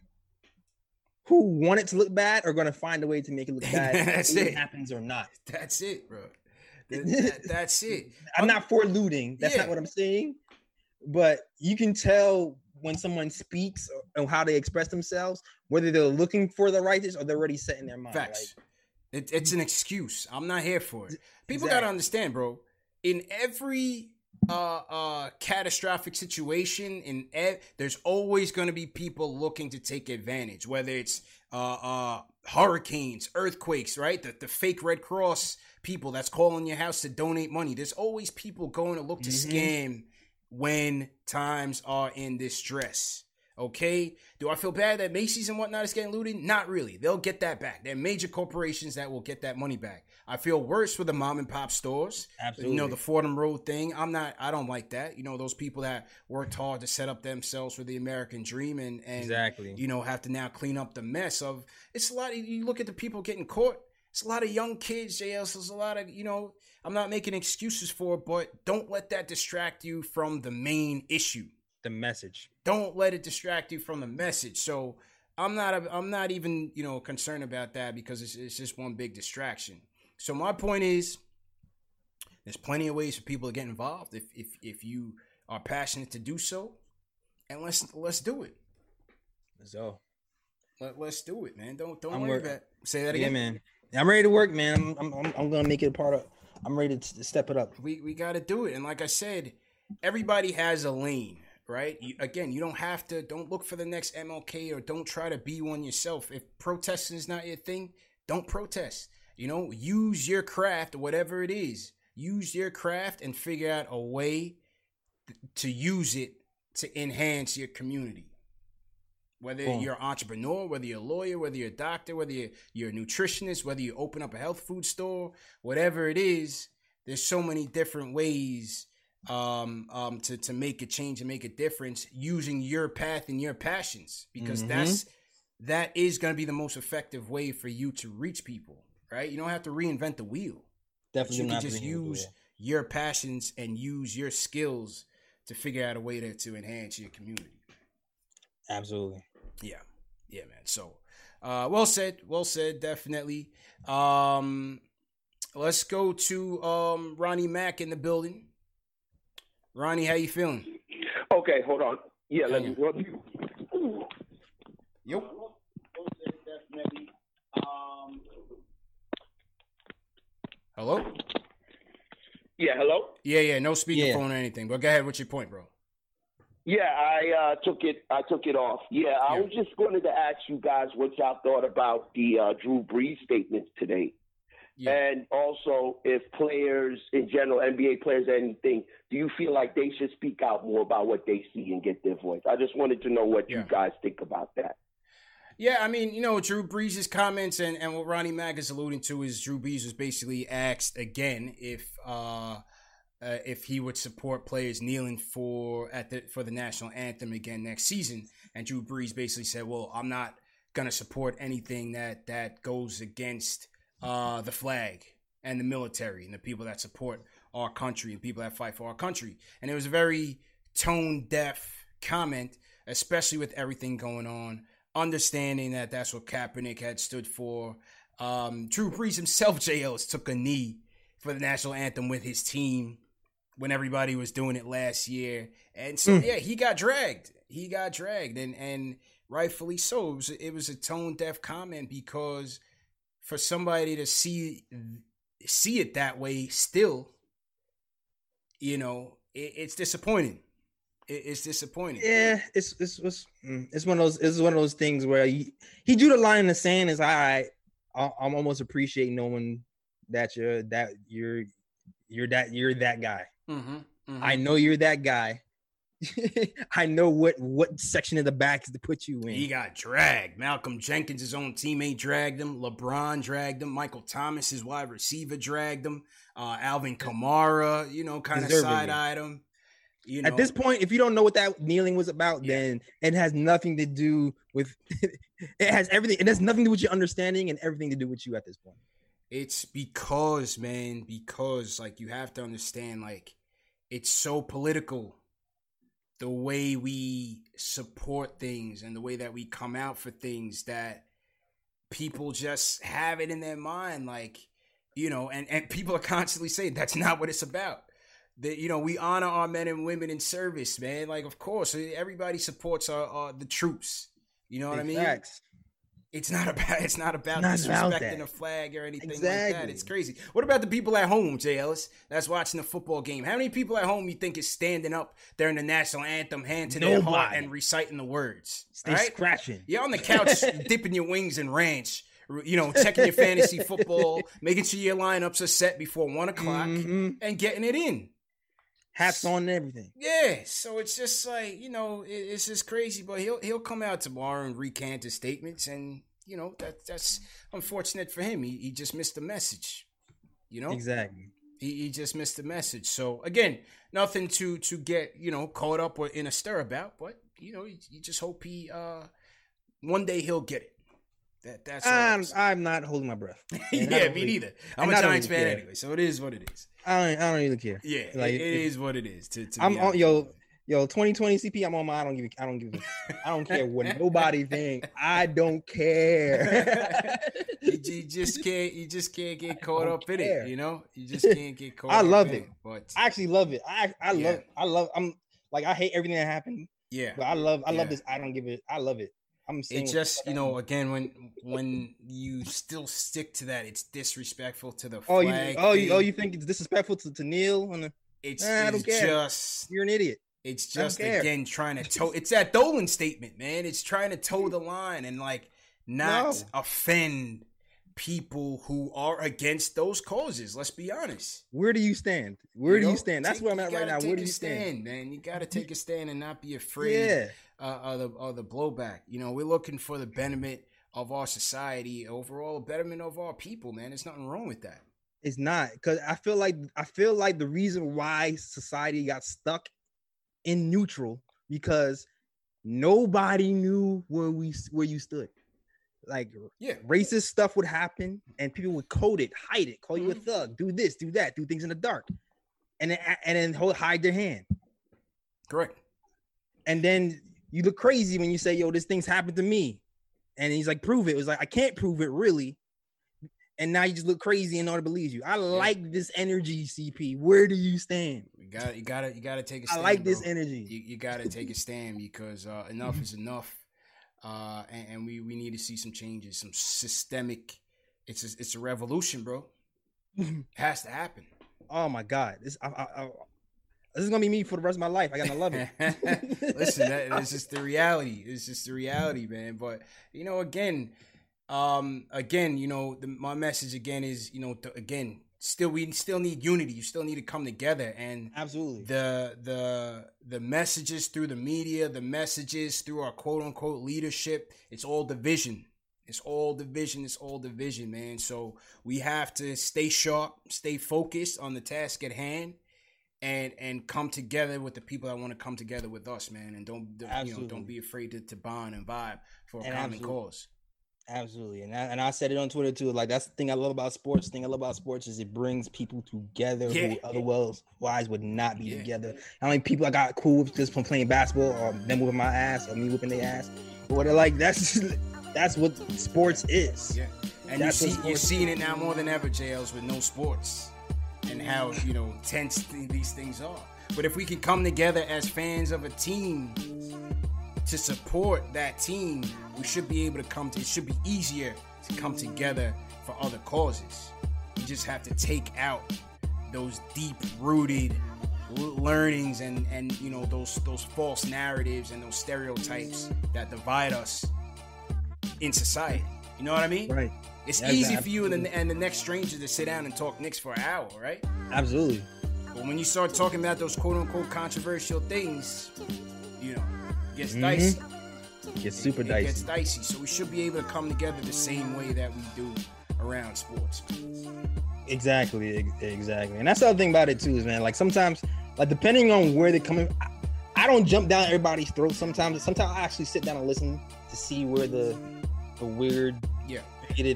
who want it to look bad are gonna find a way to make it look bad. That's it. happens or not. That's it, bro. That- that- that's it. I'm not for looting. That's Yeah. not what I'm saying. But you can tell when someone speaks or, or how they express themselves, whether they're looking for the righteous or they're already set in their mind. Facts. Like, It, it's an excuse. I'm not here for it. People got to understand, bro. In every uh uh catastrophic situation in ev- there's always going to be people looking to take advantage whether it's uh uh hurricanes earthquakes right? The, the fake red cross people that's calling your house to donate money. There's always people going to look to Mhm. scam when times are in distress okay do i feel bad that macy's and whatnot is getting looted not really they'll get that back they're major corporations that will get that money back i feel worse for the mom and pop stores absolutely. you know the Fordham Road thing. I'm not. I don't like that. You know those people that worked hard to set up themselves for the American dream and and exactly. you know have to now clean up the mess of. It's a lot. Of, you look at the people getting caught. It's a lot of young kids. JL. So there's a lot of you know. I'm not making excuses for but don't let that distract you from the main issue. The message. Don't let it distract you from the message. So I'm not. I'm not even you know concerned about that because it's, it's just one big distraction. So my point is there's plenty of ways for people to get involved if if if you are passionate to do so, and let's let's do it. So Let, let's do it, man. Don't don't I'm worry work- about. Say that yeah, again. man. I'm ready to work, man. I'm, I'm, I'm, I'm gonna make it a part of. I'm ready to step it up. We we got to do it, and like I said, everybody has a lane, right? You, again, you don't have to. Don't look for the next MLK or don't try to be one yourself. If protesting is not your thing, don't protest. You know, use your craft, whatever it is. Use your craft and figure out a way to use it to enhance your community. Whether cool. you're an entrepreneur, whether you're a lawyer, whether you're a doctor, whether you're, you're a nutritionist, whether you open up a health food store, whatever it is, there's so many different ways um, um, to to make a change and make a difference using your path and your passions because mm-hmm. that's that is going to be the most effective way for you to reach people. Right? You don't have to reinvent the wheel. Definitely, you can just use your passions and use your skills to figure out a way to to enhance your community. Absolutely. Yeah, yeah, man. So, uh, well said, well said. Definitely. Um, let's go to um Ronnie Mack in the building. Ronnie, how you feeling? Okay, hold on. Yeah, let me rub you. Yep. Hello? Yeah, hello? Yeah, yeah, no speakerphone yeah. or anything. But go ahead, what's your point, bro? Yeah, I uh, took it. I took it off. Yeah, I yeah. was just going to ask you guys what y'all thought about the uh, Drew Brees statements today. Yeah. And also, if players in general, NBA players, anything, do you feel like they should speak out more about what they see and get their voice? I just wanted to know what yeah. you guys think about that. Yeah, I mean, you know, Drew Brees' comments and, and what Ronnie Mack is alluding to is Drew Brees was basically asked again if uh, uh, if he would support players kneeling for at the for the national anthem again next season, and Drew Brees basically said, "Well, I'm not gonna support anything that that goes against." Uh, the flag and the military and the people that support our country and people that fight for our country. And it was a very tone deaf comment, especially with everything going on. Understanding that that's what Kaepernick had stood for. Um, Drew Brees himself, JLs, took a knee for the national anthem with his team when everybody was doing it last year. And so, mm. yeah, he got dragged. He got dragged, and and rightfully so. It was, it was a tone deaf comment because for somebody to see see it that way still you know it, it's disappointing. It, it's disappointing. Yeah it's it's it's, mm, it's one of those it's one of those things where he, he drew the line in the sand is all right i'm almost appreciating knowing that you're that you're you're that you're that guy. Mm-hmm, mm-hmm. i know you're that guy I know what what section of the back is to put you in. He got dragged. Malcolm Jenkins, his own teammate, dragged him. LeBron dragged him. Michael Thomas, his wide receiver, dragged him. Uh, Alvin Kamara, you know, kind of side eyed him. You know. At this point, if you don't know what that kneeling was about, yeah. then it has nothing to do with. it has everything. It has nothing to do with your understanding and everything to do with you at this point. It's because, man, because like you have to understand, like it's so political the way we support things and the way that we come out for things that people just have it in their mind like you know and and people are constantly saying that's not what it's about. That you know we honor our men and women in service man. Like of course everybody supports our, our the troops. You know what i mean. It's not about it's not about not disrespecting about a flag or anything exactly. like that. It's crazy. What about the people at home, Jay Ellis, that's watching the football game? How many people at home you think is standing up during the national anthem, hand to Nobody. their heart, and reciting the words? Stay right? scratching. You're on the couch dipping your wings in ranch. You know, checking your fantasy football, making sure your lineups are set before one o'clock, mm-hmm. and getting it in hats on and everything. Yeah, so it's just like you know, it, it's just crazy. But he'll he'll come out tomorrow and recant his statements, and you know that that's unfortunate for him. He he just missed the message. You know exactly. He, he just missed the message. So again, nothing to to get you know caught up or in a stir about, but you know you, you just hope he uh one day he'll get it. That that's I'm I'm not holding my breath. yeah, me neither. I'm a Giants fan anyway, so it is what it is. I don't I don't even care. Yeah, like it, it is what it is. To, to I'm on yo yo 2020 CP. I'm on my. I don't give. I don't give. I don't care what nobody think. I don't care. you, you, just can't. You just can't get caught up care. in it. You know. You just can't get caught. Up in it. I love it. it. But I actually love it. I I yeah. love. I love. I'm like I hate everything that happened. Yeah. But I love. I yeah. love this. I don't give it. I love it. I'm it just you know again when when you still stick to that it's disrespectful to the oh you oh you, oh you think it's disrespectful to, to kneel on the it's, nah, I just you're an idiot It's just again trying to toe. It's that Dolan statement, man. It's trying to toe the line and like not no. offend people who are against those causes. Let's be honest. Where do you stand? Where you do know, you stand? That's take, where I'm at right now. Where do you stand, stand, man? You got to take a stand and not be afraid yeah. Uh, of, the, of the blowback. You know, we're looking for the betterment of our society, overall betterment of our people, man. There's nothing wrong with that. It's not because I feel like I feel like the reason why society got stuck in neutral because nobody knew where we where you stood like yeah. racist stuff would happen and people would code it, hide it, call mm-hmm. you a mm-hmm. thug, do this, do that, do things in the dark, and then and then hold, hide their hand. Correct. And then you look crazy when you say, "Yo, this thing's happened to me," and he's like, "Prove it." It was like, "I can't prove it, really." And now you just look crazy and nobody believes you. I like this energy, CP. Where do you stand? You got you got to you got to take a stand. I like bro. this energy. You, you got to take a stand because uh, enough is enough uh, and, and, we we need to see some changes, some systemic. It's a, it's a revolution, bro. it has to happen. Oh my god, this I, I, I, this is gonna be me for the rest of my life. I gotta love it. Listen, that, it's just the reality. It's just the reality, man. But you know, again, um, again, you know, the, my message again is, you know, to, again, still we still need unity you still need to come together and absolutely the the the messages through the media the messages through our quote unquote leadership it's all division it's all division it's all division man so we have to stay sharp stay focused on the task at hand and and come together with the people that want to come together with us man and don't absolutely. you know don't be afraid to, to bond and vibe for a and common absolutely. cause Absolutely, and I, and I said it on Twitter too. Like that's the thing I love about sports. The thing I love about sports is it brings people together yeah. who otherwise would not be yeah. together. How many people I got cool with just from playing basketball, or them whipping my ass, or me whipping their ass, or what? Like that's that's what sports is. Yeah, and that's you see, you're seeing it now more than ever, JLs, with no sports, and how you know tense these things are. But if we can come together as fans of a team to support that team, we should be able to come to it should be easier to come together for other causes. We just have to take out those deep rooted learnings and and you know those those false narratives and those stereotypes that divide us in society. You know what I mean? Right. It's easy for you and the, and the next stranger to sit down and talk Knicks for an hour, right? Absolutely. But when you start talking about those quote unquote controversial things, you know, gets mm-hmm. dicey. Gets super it, dicey. It gets dicey. So we should be able to come together the same way that we do around sports. Exactly, exactly. And that's the other thing about it too, is man, like sometimes, like depending on where they're coming, I, I don't jump down everybody's throat. Sometimes, sometimes I actually sit down and listen to see where the the weird, yeah,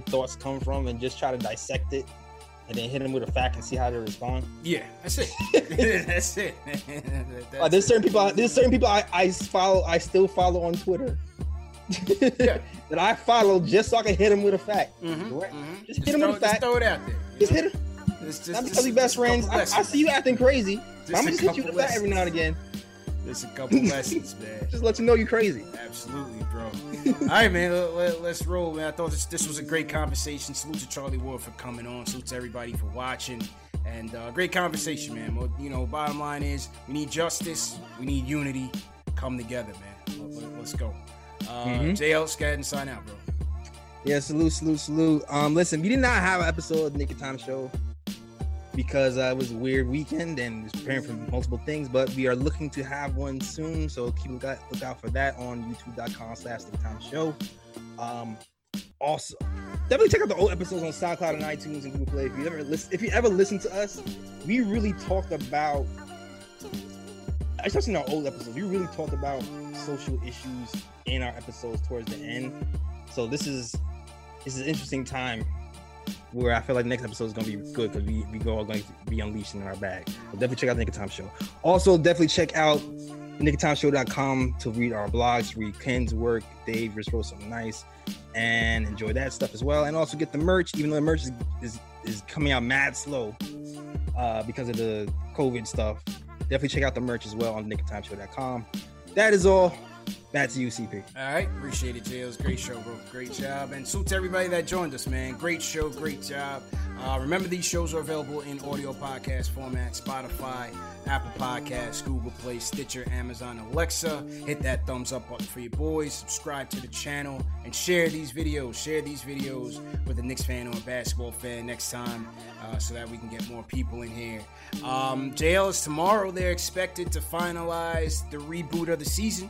thoughts come from, and just try to dissect it and then hit them with a fact and see how they respond. Yeah, that's it. that's it. that's uh, there's certain people. There's certain people I, I follow. I still follow on Twitter. yeah. that I follow just so I can hit him with a fact. Mm-hmm, right? mm-hmm. Just, just hit him with a fact. Just throw it out there. Just know? hit him. Just, just, Not because we best friends. I, I, see you acting crazy. I'm gonna hit you with a fact every now and again. There's a couple lessons, man. Just let you know you're crazy. Absolutely, bro. All right, man. Let, us let, roll, man. I thought this, this was a great conversation. Salute to Charlie Ward for coming on. Salute to everybody for watching. And uh, great conversation, man. Well, you know, bottom line is we need justice. We need unity. Come together, man. Let, us go. Uh, mm-hmm. JL, and sign out, bro. Yeah, salute, salute, salute. Um, listen, we did not have an episode of the Naked Time Show because uh, it was a weird weekend and was preparing for multiple things. But we are looking to have one soon, so keep look out, look out for that on YouTube.com/slash The Time Show. Um, also, definitely check out the old episodes on SoundCloud and iTunes and Google Play. If you ever listen, if you ever listen to us, we really talked about, especially in our old episodes, we really talked about social issues in our episodes towards the end. So this is this is an interesting time where I feel like next episode is gonna be good because we we go all going to be unleashed in our bag. So definitely check out the Naked Time Show. Also, definitely check out nakedtimeshow.com to read our blogs, read Ken's work. Dave just wrote something nice, and enjoy that stuff as well. And also get the merch, even though the merch is is, is coming out mad slow uh, because of the COVID stuff. Definitely check out the merch as well on nakedtimeshow.com. That is all. Back to you, CP. All right. Appreciate it, Jails. Great show, bro. Great job. And salute to everybody that joined us, man. Great show. Great job. Uh, remember, these shows are available in audio podcast format Spotify, Apple Podcasts, Google Play, Stitcher, Amazon, Alexa. Hit that thumbs up button for your boys. Subscribe to the channel and share these videos. Share these videos with a Knicks fan or a basketball fan next time uh, so that we can get more people in here. Um, is tomorrow. They're expected to finalize the reboot of the season,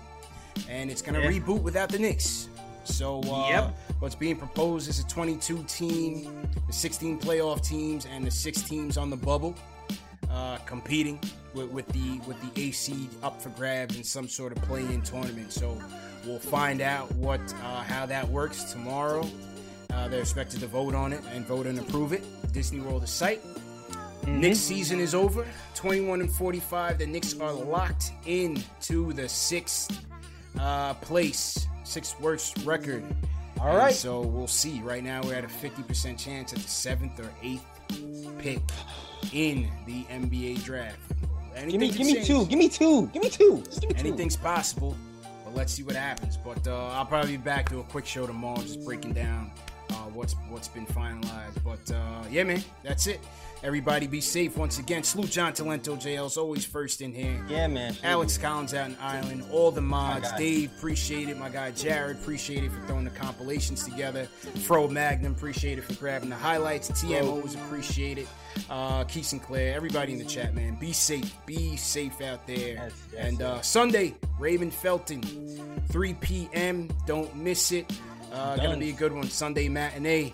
and it's going to yeah. reboot without the Knicks. So, uh, yep. what's being proposed is a 22 team, the 16 playoff teams, and the six teams on the bubble uh, competing with, with, the with the eight seed up for grabs in some sort of play-in tournament. So, we'll find out what uh, how that works tomorrow. Uh, they're expected to vote on it and vote and approve it. Disney World is site. Mm-hmm. Knicks season is over. 21 and 45. The Knicks are locked in to the sixth uh, place sixth worst record. All right. And so we'll see. Right now, we're at a 50% chance at the seventh or eighth pick in the NBA draft. give me, give me two. Give me two. Give me two. Give me Anything's two. possible, but let's see what happens. But uh, I'll probably be back to a quick show tomorrow, just breaking down uh, what's what's been finalized. But uh, yeah, man, that's it. Everybody be safe once again. Salute John Talento, JL's always first in here. Yeah, man. Alex Collins out in Ireland. All the mods. Dave, appreciate it. My guy Jared, appreciate it for throwing the compilations together. Fro Magnum, appreciate it for grabbing the highlights. TM always appreciate it. Uh, Keith Sinclair, everybody in the chat, man. Be safe. Be safe out there. And uh, Sunday, Raymond Felton, 3 p.m. Don't miss it. Uh, gonna be a good one. Sunday matinee.